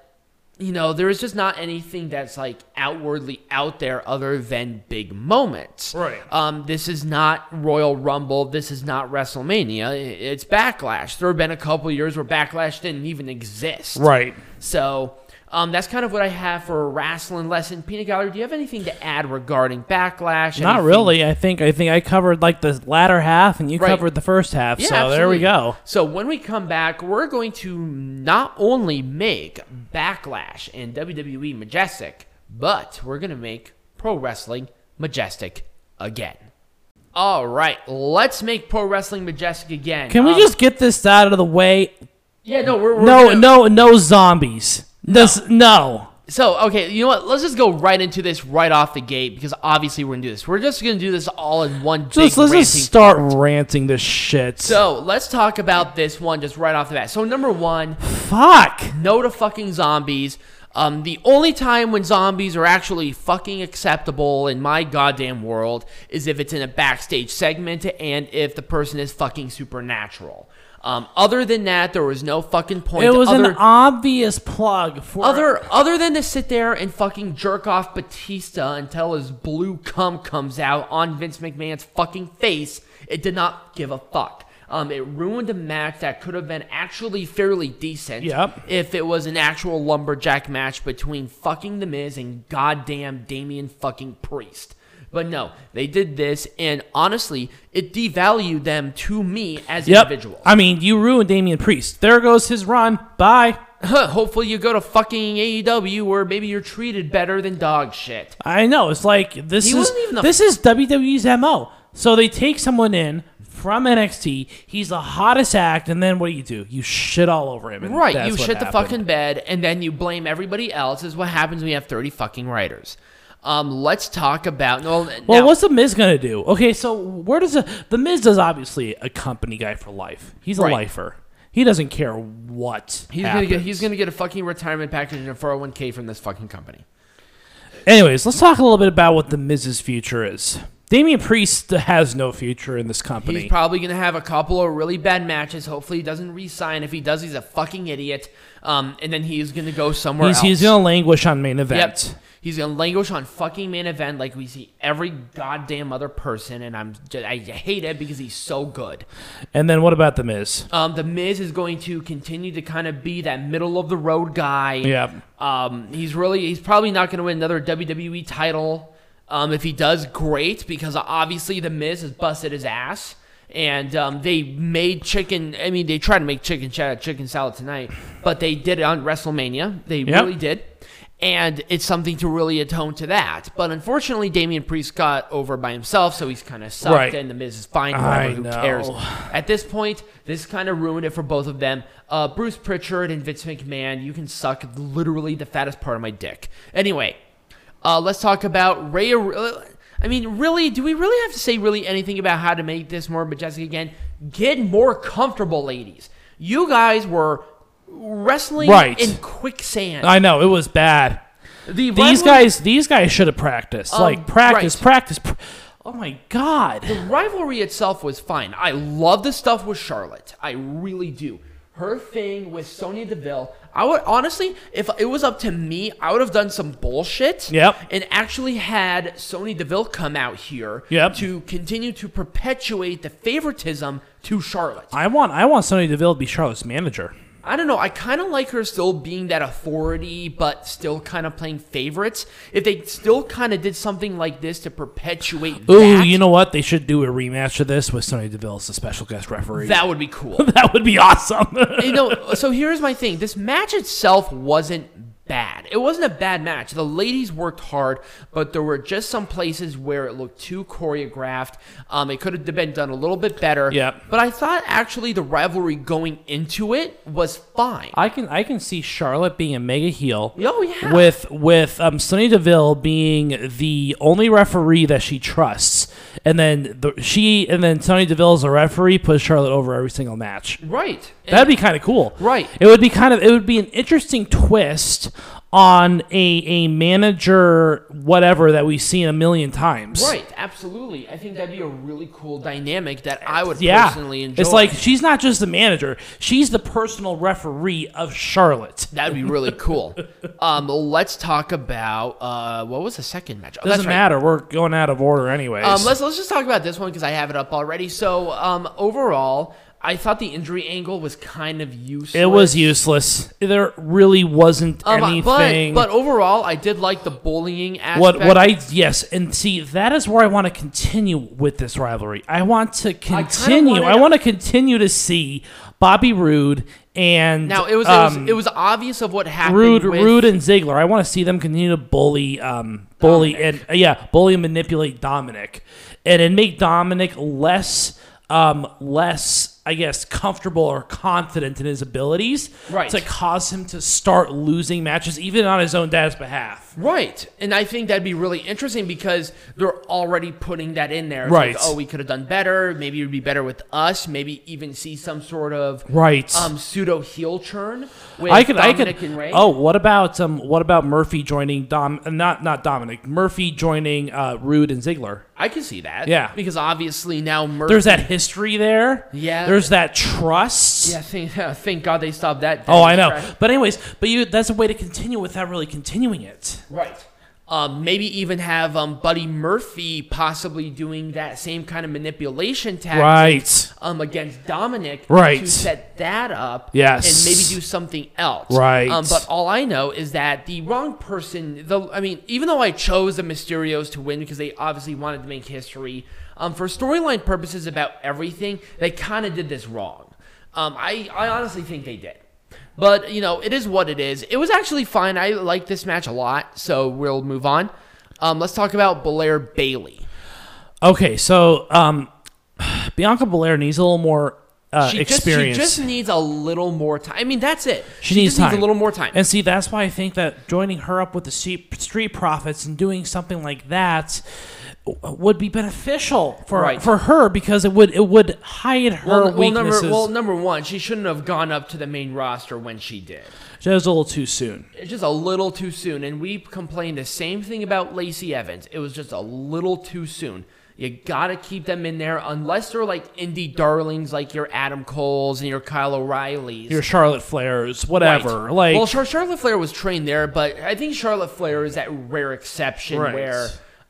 [SPEAKER 1] you know, there is just not anything that's like outwardly out there other than big moments.
[SPEAKER 2] Right.
[SPEAKER 1] Um, this is not Royal Rumble. This is not WrestleMania. It's Backlash. There have been a couple years where Backlash didn't even exist.
[SPEAKER 2] right.
[SPEAKER 1] So um, that's kind of what I have for a wrestling lesson. Peanut Gallery, do you have anything to add regarding Backlash?
[SPEAKER 2] Not
[SPEAKER 1] Anything-
[SPEAKER 2] really. I think I think I covered like the latter half, and you
[SPEAKER 1] Right.
[SPEAKER 2] covered the first half.
[SPEAKER 1] Yeah,
[SPEAKER 2] so there we go.
[SPEAKER 1] So when we come back, we're going to not only make Backlash and WWE majestic, but we're going to make pro wrestling majestic again. All right, let's make pro wrestling majestic again.
[SPEAKER 2] Can we
[SPEAKER 1] Um,
[SPEAKER 2] just get this out of the way?
[SPEAKER 1] Yeah, no, we're, we're
[SPEAKER 2] No,
[SPEAKER 1] gonna-
[SPEAKER 2] no, no zombies. This, no.
[SPEAKER 1] So okay, you know what? Let's just go right into this right off the gate because obviously we're gonna do this. We're just gonna do this all in one big
[SPEAKER 2] Just let's just start
[SPEAKER 1] part.
[SPEAKER 2] ranting this shit.
[SPEAKER 1] So let's talk about this one just right off the bat. So number one,
[SPEAKER 2] Fuck.
[SPEAKER 1] no to fucking zombies. Um, the only time when zombies are actually fucking acceptable in my goddamn world is if it's in a backstage segment and if the person is fucking supernatural. Um, other than that, there was no fucking point.
[SPEAKER 2] It was
[SPEAKER 1] other,
[SPEAKER 2] an obvious plug for
[SPEAKER 1] other other than to sit there and fucking jerk off Batista until his blue cum comes out on Vince McMahon's fucking face. It did not give a fuck. Um, it ruined a match that could have been actually fairly decent
[SPEAKER 2] Yep.
[SPEAKER 1] if it was an actual lumberjack match between fucking The Miz and goddamn Damian fucking Priest. But no, they did this, and honestly, it devalued them to me as
[SPEAKER 2] Yep.
[SPEAKER 1] individuals.
[SPEAKER 2] I mean, you ruined Damian Priest. There goes his run. Bye.
[SPEAKER 1] Hopefully, you go to fucking AEW where maybe you're treated better than dog shit.
[SPEAKER 2] I know. It's like this
[SPEAKER 1] He
[SPEAKER 2] is
[SPEAKER 1] wasn't even a-
[SPEAKER 2] this is WWE's mo. So they take someone in from NXT. He's the hottest act, and then what do you do? You shit all over him.
[SPEAKER 1] Right, you shit the fucking bed, and then you blame everybody else. Is what happens when you have thirty fucking writers. Um, let's talk about.
[SPEAKER 2] Well,
[SPEAKER 1] now-
[SPEAKER 2] what's the Miz gonna do? Okay, so where does the the Miz is obviously a company guy for life. He's a
[SPEAKER 1] Right.
[SPEAKER 2] lifer. He doesn't care what.
[SPEAKER 1] he's gonna get? He's gonna get a fucking retirement package and a four hundred one k from this fucking company.
[SPEAKER 2] Anyways, let's talk a little bit about what the Miz's future is. Damian Priest has no future in this company.
[SPEAKER 1] He's probably gonna have a couple of really bad matches. Hopefully, he doesn't resign. If he does, he's a fucking idiot. Um, and then he's gonna go somewhere
[SPEAKER 2] he's,
[SPEAKER 1] else.
[SPEAKER 2] he's gonna languish on main
[SPEAKER 1] Yep. He's gonna languish on fucking main event like we see every goddamn other person, and I'm just, I hate it because he's so good.
[SPEAKER 2] And then what about the Miz?
[SPEAKER 1] Um, the Miz is going to continue to kind of be that middle of the road guy.
[SPEAKER 2] Yeah.
[SPEAKER 1] Um, he's really he's probably not going to win another WWE title. Um, if he does, great because obviously the Miz has busted his ass, and um, they made chicken. I mean, they tried to make chicken ch- chicken salad tonight, but they did it on WrestleMania. They
[SPEAKER 2] Yep.
[SPEAKER 1] really did. And it's something to really atone to that. But unfortunately, Damian Priest got over by himself, so he's kind of sucked,
[SPEAKER 2] Right.
[SPEAKER 1] and The Miz is fine. Whatever, who
[SPEAKER 2] know.
[SPEAKER 1] cares? At this point, this kind of ruined it for both of them. Uh, Bruce Pritchard and Vince McMahon, you can suck literally the fattest part of my dick. Anyway, uh, let's talk about Rhea. I mean, really, do we really have to say really anything about how to make this more majestic again? Get more comfortable, ladies. You guys were wrestling
[SPEAKER 2] Right.
[SPEAKER 1] in quicksand.
[SPEAKER 2] I know it was bad.
[SPEAKER 1] the
[SPEAKER 2] These guys, these guys should have practiced.
[SPEAKER 1] Um,
[SPEAKER 2] like practice,
[SPEAKER 1] right.
[SPEAKER 2] practice. Pr- oh my god.
[SPEAKER 1] The rivalry itself was fine. I love the stuff with Charlotte. I really do. her thing with Sonya Deville. I would honestly, if it was up to me, I would have done some bullshit.
[SPEAKER 2] Yep.
[SPEAKER 1] And actually had Sonya Deville come out here.
[SPEAKER 2] Yep.
[SPEAKER 1] To continue to perpetuate the favoritism to Charlotte.
[SPEAKER 2] I want I want Sonya Deville to be Charlotte's manager.
[SPEAKER 1] I don't know. I kind of like her still being that authority, but still kind of playing favorites. If they still kind of did something like this to perpetuate
[SPEAKER 2] Ooh,
[SPEAKER 1] that,
[SPEAKER 2] you know what? They should do a rematch of this with Sonya Deville as a special guest referee.
[SPEAKER 1] that would be cool.
[SPEAKER 2] that would be awesome.
[SPEAKER 1] you know, so here's my thing. This match itself wasn't bad. It wasn't a bad match. The ladies worked hard, but there were just some places where it looked too choreographed. Um, it could have been done a little bit better.
[SPEAKER 2] Yep.
[SPEAKER 1] But I thought actually the rivalry going into it was fine.
[SPEAKER 2] I can I can see Charlotte being a mega heel.
[SPEAKER 1] Oh, yeah.
[SPEAKER 2] With with um, Sonya Deville being the only referee that she trusts, and then the, she and then Sonya Deville as a referee puts Charlotte over every single match.
[SPEAKER 1] right.
[SPEAKER 2] That'd be kind of cool.
[SPEAKER 1] Right.
[SPEAKER 2] It would be kind of it would be an interesting twist on a a manager whatever that we've seen a million times.
[SPEAKER 1] Right, absolutely. I think that'd be a really cool dynamic that I would
[SPEAKER 2] Yeah.
[SPEAKER 1] personally enjoy.
[SPEAKER 2] It's like she's not just the manager; she's the personal referee of Charlotte.
[SPEAKER 1] that'd be really cool. um, let's talk about uh, what was the second match? Oh,
[SPEAKER 2] Doesn't
[SPEAKER 1] right.
[SPEAKER 2] matter. We're going out of order anyways.
[SPEAKER 1] Um, let's let's just talk about this one because I have it up already. So um, overall, I thought the injury angle was kind of useless.
[SPEAKER 2] it was useless. There really wasn't
[SPEAKER 1] Um,
[SPEAKER 2] anything.
[SPEAKER 1] But, but overall, I did like the bullying aspect.
[SPEAKER 2] what what I yes, and see that is where I want to continue with this rivalry. I want to continue. I,
[SPEAKER 1] wanted-
[SPEAKER 2] want to continue to see Bobby Roode and
[SPEAKER 1] now it was,
[SPEAKER 2] um,
[SPEAKER 1] it was it was obvious of what happened.
[SPEAKER 2] Roode,
[SPEAKER 1] with,
[SPEAKER 2] Roode, and Ziggler. I want to see them continue to bully, um, bully,
[SPEAKER 1] Dominik.
[SPEAKER 2] and uh, yeah, bully and manipulate Dominik, and then make Dominik less, um, less, I guess, comfortable or confident in his abilities,
[SPEAKER 1] Right.
[SPEAKER 2] To cause him to start losing matches, even on his own dad's behalf.
[SPEAKER 1] Right. And I think that'd be really interesting because they're already putting that in there. It's
[SPEAKER 2] Right.
[SPEAKER 1] Like, oh, we could have done better. Maybe it would be better with us. Maybe even see some sort of
[SPEAKER 2] Right.
[SPEAKER 1] um, pseudo heel turn with
[SPEAKER 2] I could, I
[SPEAKER 1] Dominik
[SPEAKER 2] could.
[SPEAKER 1] and Rey.
[SPEAKER 2] Oh, what about um, what about Murphy joining Dom? Not not Dominik. Murphy joining uh, Roode and Ziggler.
[SPEAKER 1] I can see that.
[SPEAKER 2] Yeah.
[SPEAKER 1] Because obviously now Murphy.
[SPEAKER 2] There's that history there.
[SPEAKER 1] Yeah.
[SPEAKER 2] There's that trust.
[SPEAKER 1] Yeah, thank, thank God they stopped that.
[SPEAKER 2] Oh, I know.
[SPEAKER 1] track.
[SPEAKER 2] But anyways, but you that's a way to continue without really continuing it.
[SPEAKER 1] Right. Um, maybe even have um, Buddy Murphy possibly doing that same kind of manipulation tactic
[SPEAKER 2] Right.
[SPEAKER 1] um, against Dominik
[SPEAKER 2] Right.
[SPEAKER 1] to set that up
[SPEAKER 2] Yes.
[SPEAKER 1] and maybe do something else.
[SPEAKER 2] Right.
[SPEAKER 1] Um, but all I know is that the wrong person, the I mean, even though I chose the Mysterios to win because they obviously wanted to make history, um, for storyline purposes about everything, they kind of did this wrong. Um, I, I honestly think they did. But, you know, it is what it is. It was actually fine. I like this match a lot, so we'll move on. Um, let's talk about Belair Bayley.
[SPEAKER 2] Okay, so um, Bianca Belair needs a little more uh,
[SPEAKER 1] She just,
[SPEAKER 2] experience.
[SPEAKER 1] she just needs a little more time. I mean, that's it.
[SPEAKER 2] She needs
[SPEAKER 1] just
[SPEAKER 2] time.
[SPEAKER 1] a little more time.
[SPEAKER 2] And see, that's why I think that joining her up with the street profits and doing something like that would be beneficial for
[SPEAKER 1] Right.
[SPEAKER 2] for her because it would it would hide her
[SPEAKER 1] well, well,
[SPEAKER 2] weaknesses.
[SPEAKER 1] number, well, number one, she shouldn't have gone up to the main roster when she did.
[SPEAKER 2] that was a little too soon.
[SPEAKER 1] It's just a little too soon. And we complained the same thing about Lacey Evans. It was just a little too soon. You gotta keep them in there unless they're like indie darlings like your Adam Coles and your Kyle O'Reillys.
[SPEAKER 2] Your Charlotte Flairs, whatever.
[SPEAKER 1] Right.
[SPEAKER 2] Like
[SPEAKER 1] well, Char- Charlotte Flair was trained there, but I think Charlotte Flair is that rare exception
[SPEAKER 2] Right.
[SPEAKER 1] where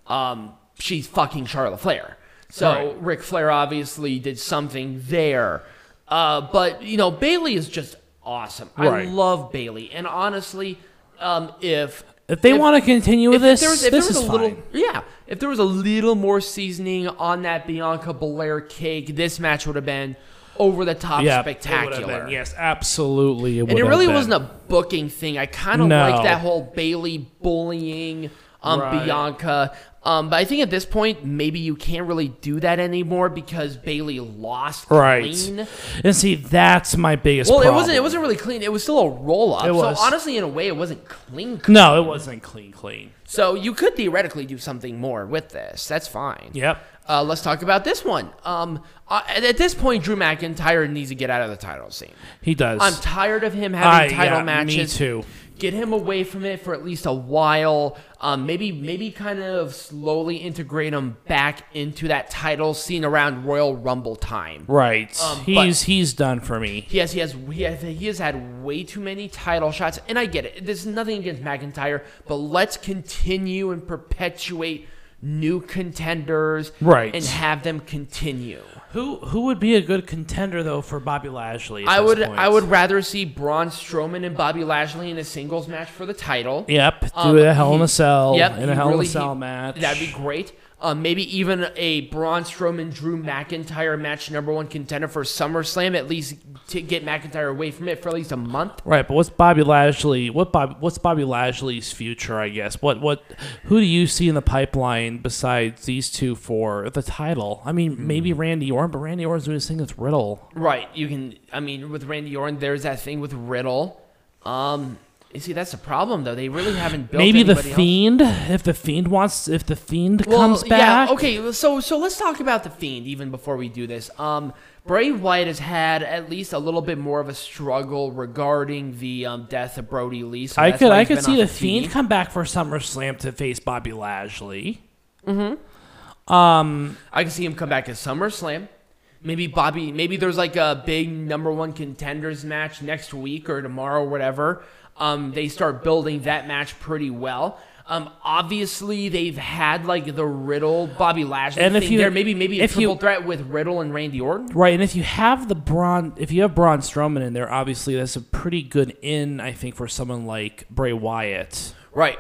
[SPEAKER 1] um, she's fucking Charlotte Flair. So
[SPEAKER 2] Right.
[SPEAKER 1] Ric Flair obviously did something there, uh, but you know Bayley is just awesome. I love Bayley, and honestly, um, if
[SPEAKER 2] if they want to continue with this,
[SPEAKER 1] was, if
[SPEAKER 2] this
[SPEAKER 1] there was
[SPEAKER 2] is
[SPEAKER 1] a little,
[SPEAKER 2] fine.
[SPEAKER 1] yeah, if there was a little more seasoning on that Bianca Belair cake, this match would have been over the top
[SPEAKER 2] Yeah,
[SPEAKER 1] spectacular.
[SPEAKER 2] been. Yes, absolutely. It
[SPEAKER 1] And it really
[SPEAKER 2] been.
[SPEAKER 1] wasn't a booking thing. I kind of
[SPEAKER 2] No.
[SPEAKER 1] like that whole Bayley bullying um,
[SPEAKER 2] Right.
[SPEAKER 1] Bianca. Um, but I think at this point, maybe you can't really do that anymore because Bayley lost
[SPEAKER 2] right.
[SPEAKER 1] clean.
[SPEAKER 2] And see, that's my biggest.
[SPEAKER 1] Well, it wasn't. It wasn't really clean. It was still a roll up.
[SPEAKER 2] It was.
[SPEAKER 1] So honestly, in a way, it wasn't clean. clean.
[SPEAKER 2] No, it wasn't clean. Clean.
[SPEAKER 1] So you could theoretically do something more with this. That's fine.
[SPEAKER 2] Yep.
[SPEAKER 1] Uh, let's talk about this one. Um, uh, at at this point, Drew McIntyre needs to get out of the title scene.
[SPEAKER 2] He does.
[SPEAKER 1] I'm tired of him having
[SPEAKER 2] I-
[SPEAKER 1] title
[SPEAKER 2] yeah,
[SPEAKER 1] matches.
[SPEAKER 2] Me too.
[SPEAKER 1] Get him away from it for at least a while. Um, maybe maybe kind of slowly integrate him back into that title scene around Royal Rumble time.
[SPEAKER 2] Right.
[SPEAKER 1] Um,
[SPEAKER 2] he's he's done for me.
[SPEAKER 1] He has he has he has he has had way too many title shots, and I get it. There's nothing against McIntyre, but let's continue and perpetuate new contenders,
[SPEAKER 2] Right.
[SPEAKER 1] and have them continue.
[SPEAKER 2] Who who would be a good contender though for Bobby Lashley? at
[SPEAKER 1] I
[SPEAKER 2] this
[SPEAKER 1] would
[SPEAKER 2] point?
[SPEAKER 1] I would rather see Braun Strowman and Bobby Lashley in a singles match for the title.
[SPEAKER 2] Yep. Do
[SPEAKER 1] Um,
[SPEAKER 2] a Hell in a Cell.
[SPEAKER 1] Yep,
[SPEAKER 2] In a Hell
[SPEAKER 1] really-
[SPEAKER 2] in a Cell
[SPEAKER 1] he-
[SPEAKER 2] match.
[SPEAKER 1] That'd be great. Um, maybe even a Braun Strowman Drew McIntyre match, number one contender for SummerSlam. At least to get McIntyre away from it for at least a month.
[SPEAKER 2] Right, but what's Bobby Lashley? What Bob? What's Bobby Lashley's future? I guess. What what? Who do you see in the pipeline besides these two for the title? I mean,
[SPEAKER 1] Hmm.
[SPEAKER 2] maybe Randy Orton, but Randy Orton's doing his thing with Riddle.
[SPEAKER 1] Right. You can. I mean, with Randy Orton, there's that thing with Riddle. Um, you see, that's the problem though. They really haven't built
[SPEAKER 2] maybe the
[SPEAKER 1] anybody else.
[SPEAKER 2] Fiend. If the Fiend wants, if the Fiend
[SPEAKER 1] Well,
[SPEAKER 2] comes back.
[SPEAKER 1] Yeah, okay, so so let's talk about the Fiend even before we do this. Um, Bray Wyatt has had at least a little bit more of a struggle regarding the um, death of Brodie Lee. So
[SPEAKER 2] I could I could see the
[SPEAKER 1] of
[SPEAKER 2] Fiend come back for SummerSlam to face Bobby Lashley.
[SPEAKER 1] I can see him come back at SummerSlam. Maybe Bobby. Maybe there's like a big number one contenders match next week or tomorrow, or whatever. Um, they start building that match pretty well. Um, obviously they've had like the Riddle Bobby Lashley
[SPEAKER 2] And if you-
[SPEAKER 1] there. Maybe maybe a
[SPEAKER 2] if you-
[SPEAKER 1] triple threat with Riddle and Randy Orton.
[SPEAKER 2] Right, and if you have the Braun, if you have Braun Strowman in there, obviously that's a pretty good in, I think, for someone like Bray Wyatt.
[SPEAKER 1] Right.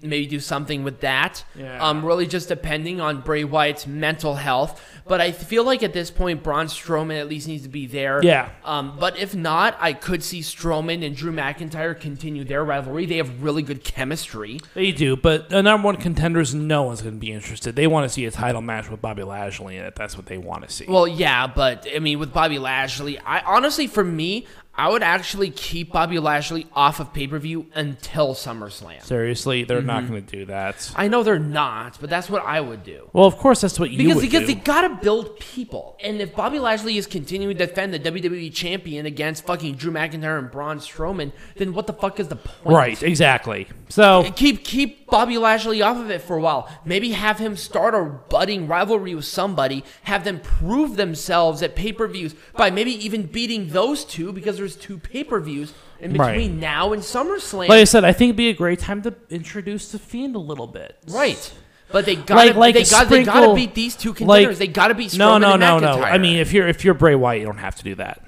[SPEAKER 1] Maybe do something with that.
[SPEAKER 2] Yeah.
[SPEAKER 1] Um, really just depending on Bray Wyatt's mental health. But I feel like at this point, Braun Strowman at least needs to be there.
[SPEAKER 2] Yeah.
[SPEAKER 1] Um, but if not, I could see Strowman and Drew McIntyre continue their rivalry. They have really good chemistry.
[SPEAKER 2] They do, but the number one contenders, no one's going to be interested. They want to see a title match with Bobby Lashley it. That's what they want to see.
[SPEAKER 1] Well, yeah, but I mean, with Bobby Lashley, I honestly, for me, I would actually keep Bobby Lashley off of pay per view until SummerSlam.
[SPEAKER 2] Seriously, they're not
[SPEAKER 1] Mm-hmm.
[SPEAKER 2] going to do that.
[SPEAKER 1] I know they're not, but that's what I would do.
[SPEAKER 2] Well, of course, that's what you
[SPEAKER 1] Because
[SPEAKER 2] would
[SPEAKER 1] because
[SPEAKER 2] do.
[SPEAKER 1] they gotta build people, and if Bobby Lashley is continuing to defend the WWE champion against fucking Drew McIntyre and Braun Strowman, then what the fuck is the point?
[SPEAKER 2] right, exactly. So
[SPEAKER 1] Keep keep Bobby Lashley off of it for a while. Maybe have him start a budding rivalry with somebody. Have them prove themselves at pay per views by maybe even beating those two because there's two pay per views in
[SPEAKER 2] Right.
[SPEAKER 1] between now and SummerSlam.
[SPEAKER 2] like I said, I think it'd be a great time to introduce the Fiend a little bit.
[SPEAKER 1] right. But they gotta,
[SPEAKER 2] Like- like
[SPEAKER 1] they, got, they gotta beat these two contenders.
[SPEAKER 2] like-
[SPEAKER 1] they gotta beat Strowman
[SPEAKER 2] No, no, no, no. I mean, if you're if you're Bray Wyatt, you don't have to do that.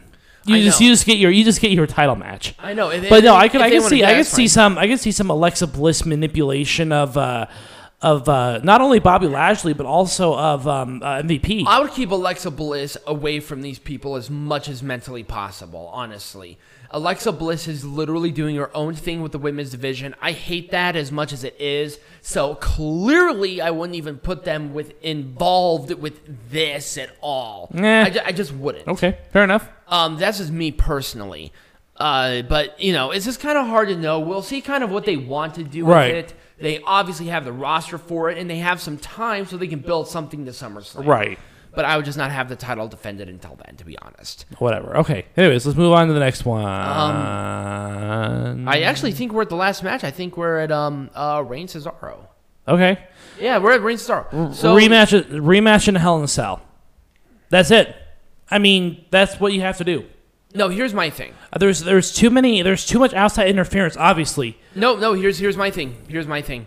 [SPEAKER 2] You
[SPEAKER 1] I
[SPEAKER 2] just
[SPEAKER 1] know.
[SPEAKER 2] you just get your you just get your title match.
[SPEAKER 1] I know.
[SPEAKER 2] But no, I could
[SPEAKER 1] they
[SPEAKER 2] I could see I could see some I could see some Alexa Bliss manipulation of uh of uh not only Bobby Lashley but also of um uh, MVP.
[SPEAKER 1] I would keep Alexa Bliss away from these people as much as mentally possible, honestly. Alexa Bliss is literally doing her own thing with the women's division. I hate that as much as it is. So clearly, I wouldn't even put them with involved with this at all.
[SPEAKER 2] Nah.
[SPEAKER 1] I, ju- I just wouldn't.
[SPEAKER 2] okay, fair enough.
[SPEAKER 1] Um, that's just me personally. Uh, but you know, it's just kind of hard to know. We'll see kind of what they want to do
[SPEAKER 2] Right.
[SPEAKER 1] with it. They obviously have the roster for it, and they have some time so they can build something to SummerSlam.
[SPEAKER 2] Right.
[SPEAKER 1] But I would just not have the title defended until then, to be honest.
[SPEAKER 2] Whatever. Okay. Anyways, let's move on to the next one.
[SPEAKER 1] Um, I actually think we're at the last match. I think we're at um uh Reign Cesaro.
[SPEAKER 2] okay.
[SPEAKER 1] Yeah, we're at Reign Cesaro. So
[SPEAKER 2] rematch rematch in Hell in a Cell. That's it. I mean, that's what you have to do.
[SPEAKER 1] no, here's my thing.
[SPEAKER 2] Uh, There's there's too many there's too much outside interference. Obviously,
[SPEAKER 1] No, no, here's here's my thing. Here's my thing.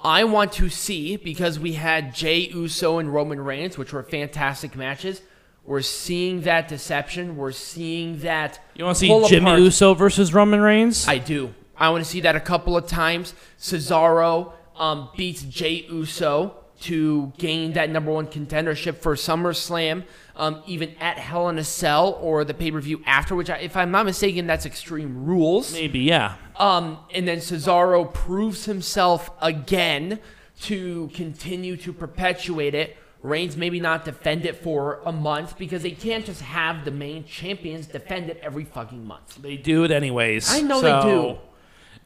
[SPEAKER 1] I want to see because we had Jey Uso and Roman Reigns, which were fantastic matches. We're seeing that deception. We're seeing that.
[SPEAKER 2] you want to see Jimmy
[SPEAKER 1] apart.
[SPEAKER 2] Uso versus Roman Reigns.
[SPEAKER 1] I do. I want to see that a couple of times. Cesaro um, beats Jey Uso to gain that number one contendership for SummerSlam, um, even at Hell in a Cell or the pay per view after, which, I, if I'm not mistaken, that's Extreme Rules.
[SPEAKER 2] Maybe yeah.
[SPEAKER 1] Um, and then Cesaro proves himself again to continue to perpetuate it. Reigns maybe not defend it for a month because they can't just have the main champions defend it every fucking month.
[SPEAKER 2] They do it anyways.
[SPEAKER 1] I know
[SPEAKER 2] So,
[SPEAKER 1] they do.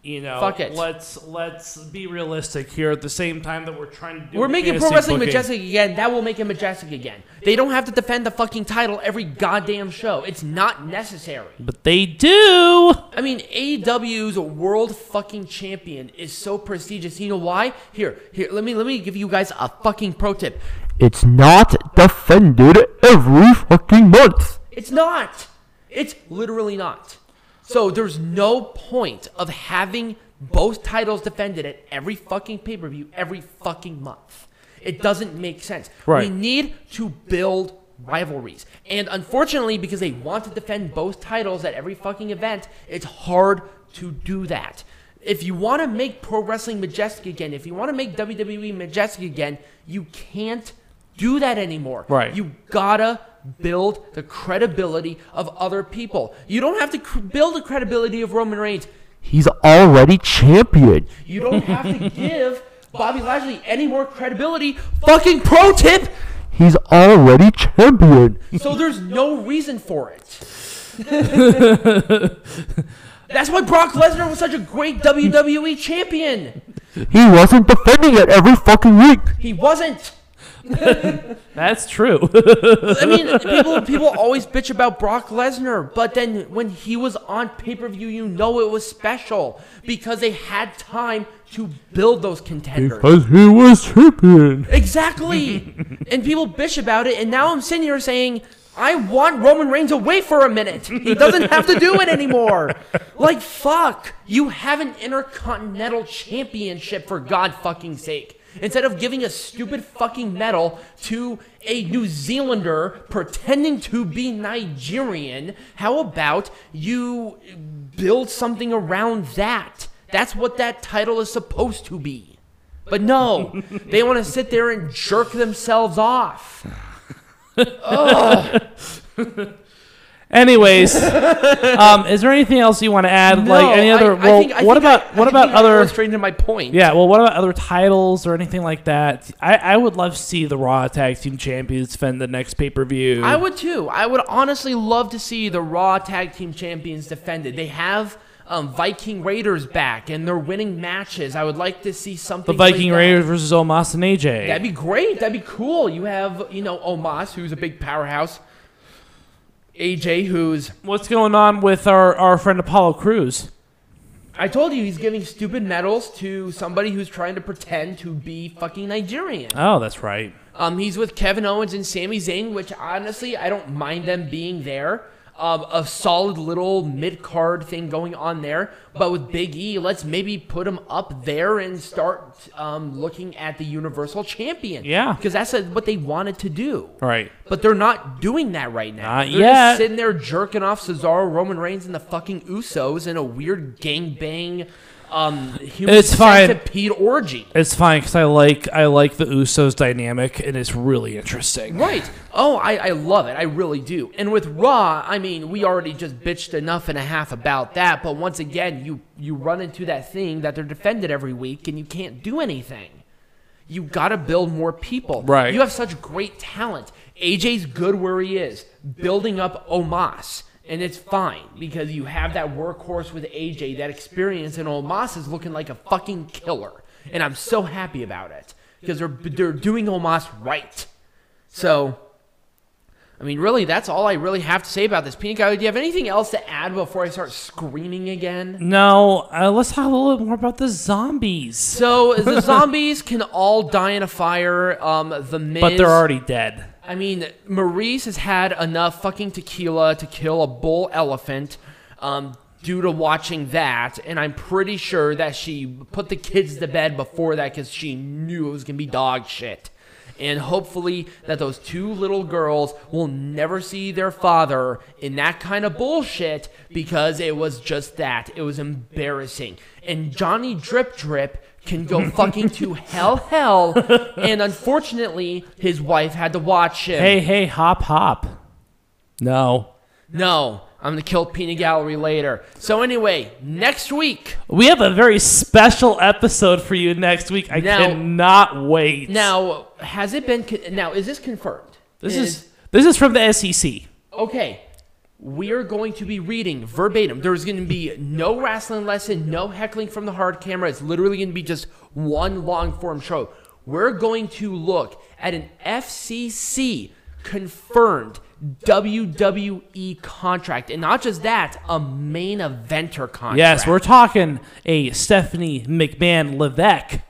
[SPEAKER 2] You know,
[SPEAKER 1] Fuck it.
[SPEAKER 2] Let's let's be realistic here. At the same time that we're trying to do,
[SPEAKER 1] We're making pro wrestling
[SPEAKER 2] booking.
[SPEAKER 1] majestic again. That will make it majestic again. They don't have to defend the fucking title every goddamn show. It's not necessary.
[SPEAKER 2] but they do.
[SPEAKER 1] I mean, AEW's world fucking champion is so prestigious. You know why? Here, here. Let me let me give you guys a fucking pro tip.
[SPEAKER 3] It's not defended every fucking month.
[SPEAKER 1] It's not. It's literally not. So there's no point of having both titles defended at every fucking pay per view every fucking month. It doesn't make sense.
[SPEAKER 2] Right.
[SPEAKER 1] We need to build rivalries. And unfortunately, because they want to defend both titles at every fucking event, it's hard to do that. If you want to make pro wrestling majestic again, if you want to make WWE majestic again, you can't do that anymore.
[SPEAKER 2] Right.
[SPEAKER 1] You gotta build the credibility of other people. You don't have to cr- build the credibility of Roman Reigns.
[SPEAKER 3] He's already champion.
[SPEAKER 1] You don't have to give Bobby Lashley any more credibility. Fucking pro tip.
[SPEAKER 3] He's already champion.
[SPEAKER 1] So there's no reason for it. That's why Brock Lesnar was such a great WWE champion.
[SPEAKER 3] He wasn't defending it every fucking week.
[SPEAKER 1] He wasn't.
[SPEAKER 2] That's true.
[SPEAKER 1] I mean, people people always bitch about Brock Lesnar, but then when he was on pay per view, you know it was special because they had time to build those contenders.
[SPEAKER 3] Because he was champion.
[SPEAKER 1] Exactly. and people bitch about it, and now I'm sitting here saying, I want Roman Reigns away for a minute. He doesn't have to do it anymore. Like, fuck. You have an Intercontinental Championship, for God fucking sake. Instead of giving a stupid fucking medal to a New Zealander pretending to be Nigerian, how about you build something around that? That's what that title is supposed to be. But no, they want to sit there and jerk themselves off.
[SPEAKER 2] Anyways, um, is there anything else you want to add? like any other?
[SPEAKER 1] I- I
[SPEAKER 2] well,
[SPEAKER 1] think- I
[SPEAKER 2] what
[SPEAKER 1] think
[SPEAKER 2] about
[SPEAKER 1] I- I
[SPEAKER 2] what about other?
[SPEAKER 1] illustrated my point?
[SPEAKER 2] Yeah, well, what about other titles or anything like that? I, I would love to see the Raw Tag Team Champions defend the next pay per view.
[SPEAKER 1] I would too. I would honestly love to see the Raw Tag Team Champions defended. They have um, Viking Raiders back, and they're winning matches. I would like to see something.
[SPEAKER 2] the Viking. Raiders versus Omos and AJ.
[SPEAKER 1] That'd be great. That'd be cool. You have, you know, Omos, who's a big powerhouse. AJ, who's
[SPEAKER 2] What's going on with our, our friend Apollo Crews?
[SPEAKER 1] I told you he's giving stupid medals to somebody who's trying to pretend to be fucking Nigerian.
[SPEAKER 2] Oh, that's right.
[SPEAKER 1] Um, he's with Kevin Owens and Sami Zayn, which honestly I don't mind them being there. Um, a solid little mid card thing going on there, but with Big E, let's maybe put him up there and start um, looking at the Universal Champion.
[SPEAKER 2] Yeah.
[SPEAKER 1] because that's uh what they wanted to do.
[SPEAKER 2] Right.
[SPEAKER 1] But they're not doing that right now.
[SPEAKER 2] Not
[SPEAKER 1] they're
[SPEAKER 2] yet.
[SPEAKER 1] just sitting there jerking off Cesaro, Roman Reigns, and the fucking Usos in a weird gangbang, um, human
[SPEAKER 2] It's fine.
[SPEAKER 1] centipede orgy.
[SPEAKER 2] It's fine because I like I like the Usos dynamic and it's really interesting.
[SPEAKER 1] Right. Oh, I, I love it. I really do. And with Raw, I mean, we already just bitched enough and a half about that. But once again, you you run into that thing that they're defended every week, and you can't do anything. You got to build more people.
[SPEAKER 2] Right.
[SPEAKER 1] You have such great talent. AJ's good where he is, building up Omos. And it's fine because you have that workhorse with AJ, that experience, and Omos is looking like a fucking killer. And I'm so happy about it because they're, they're doing Omos right. So, I mean, really, that's all I really have to say about this. Pink Guy, do you have anything else to add before I start screaming again?
[SPEAKER 2] No, uh, let's talk a little bit more about the zombies.
[SPEAKER 1] So the zombies can all die in a fire. Um, the Miz,
[SPEAKER 2] But they're already dead.
[SPEAKER 1] I mean, Maryse has had enough fucking tequila to kill a bull elephant. Um, due to watching that, and I'm pretty sure that she put the kids to bed before that because she knew it was gonna be dog shit. And hopefully that those two little girls will never see their father in that kind of bullshit because it was just that. It was embarrassing. And Johnny Drip Drip can go fucking to hell hell. And unfortunately, his wife had to watch him.
[SPEAKER 2] Hey, hey, hop, hop. No.
[SPEAKER 1] No, I'm gonna kill Peanut Gallery later. So anyway, next week.
[SPEAKER 2] We have a very special episode for you next week. I
[SPEAKER 1] Now-
[SPEAKER 2] cannot wait.
[SPEAKER 1] Now, has it been? Now, is this confirmed?
[SPEAKER 2] this is this is from the SEC.
[SPEAKER 1] okay. We are going to be reading verbatim. There's going to be no wrestling lesson, no heckling from the hard camera. It's literally going to be just one long form show. We're going to look at an SEC confirmed WWE contract. And not just that, a main eventer contract.
[SPEAKER 2] Yes, we're talking a Stephanie McMahon Levesque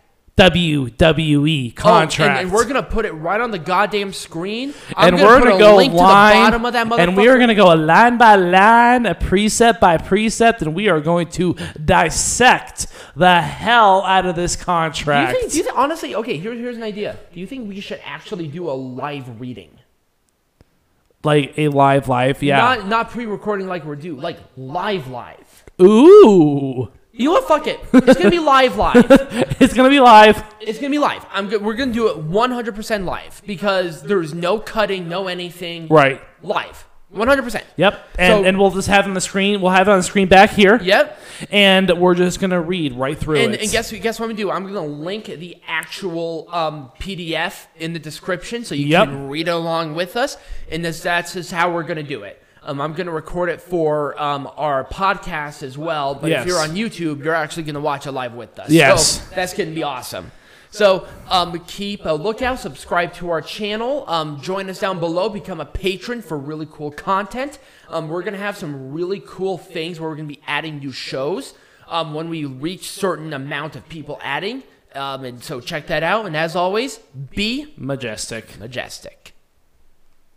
[SPEAKER 2] WWE
[SPEAKER 1] Oh,
[SPEAKER 2] contract.
[SPEAKER 1] and, and we're gonna put it right on the goddamn screen. I'm
[SPEAKER 2] and we're gonna go
[SPEAKER 1] link
[SPEAKER 2] line,
[SPEAKER 1] to the bottom of that
[SPEAKER 2] and we are gonna go line by line, a precept by precept, and we are going to dissect the hell out of this
[SPEAKER 1] Do you
[SPEAKER 2] contract.
[SPEAKER 1] think? Do you think? Honestly, okay. Here's here's an idea. Do you think we should actually do a live reading?
[SPEAKER 2] like a live live, yeah.
[SPEAKER 1] Not not pre-recording like we're due. Like live live.
[SPEAKER 2] Ooh,
[SPEAKER 1] You know what? Fuck it. It's gonna be live live.
[SPEAKER 2] it's gonna be live.
[SPEAKER 1] It's gonna be live. I'm go- we're gonna do it 100% live because there's no cutting, no anything.
[SPEAKER 2] Right.
[SPEAKER 1] Live. 100%.
[SPEAKER 2] Yep. And
[SPEAKER 1] So-
[SPEAKER 2] and we'll just have it on the screen. We'll have it on the screen back here.
[SPEAKER 1] Yep.
[SPEAKER 2] And we're just gonna read right through
[SPEAKER 1] And,
[SPEAKER 2] it.
[SPEAKER 1] and guess guess what I'm gonna do? I'm gonna link the actual um, PDF in the description so you
[SPEAKER 2] Yep.
[SPEAKER 1] can read along with us. And this that's just how we're gonna do it. Um, I'm gonna record it for um, our podcast as well. But
[SPEAKER 2] Yes.
[SPEAKER 1] if you're on YouTube, you're actually gonna watch it live with us.
[SPEAKER 2] Yes.
[SPEAKER 1] So that's gonna be awesome. So um, keep a lookout, subscribe to our channel, um, join us down below, become a patron for really cool content. Um, we're gonna have some really cool things where we're gonna be adding new shows um, when we reach certain amount of people adding. Um, and so check that out. And as always, be
[SPEAKER 2] Majestic.
[SPEAKER 1] majestic.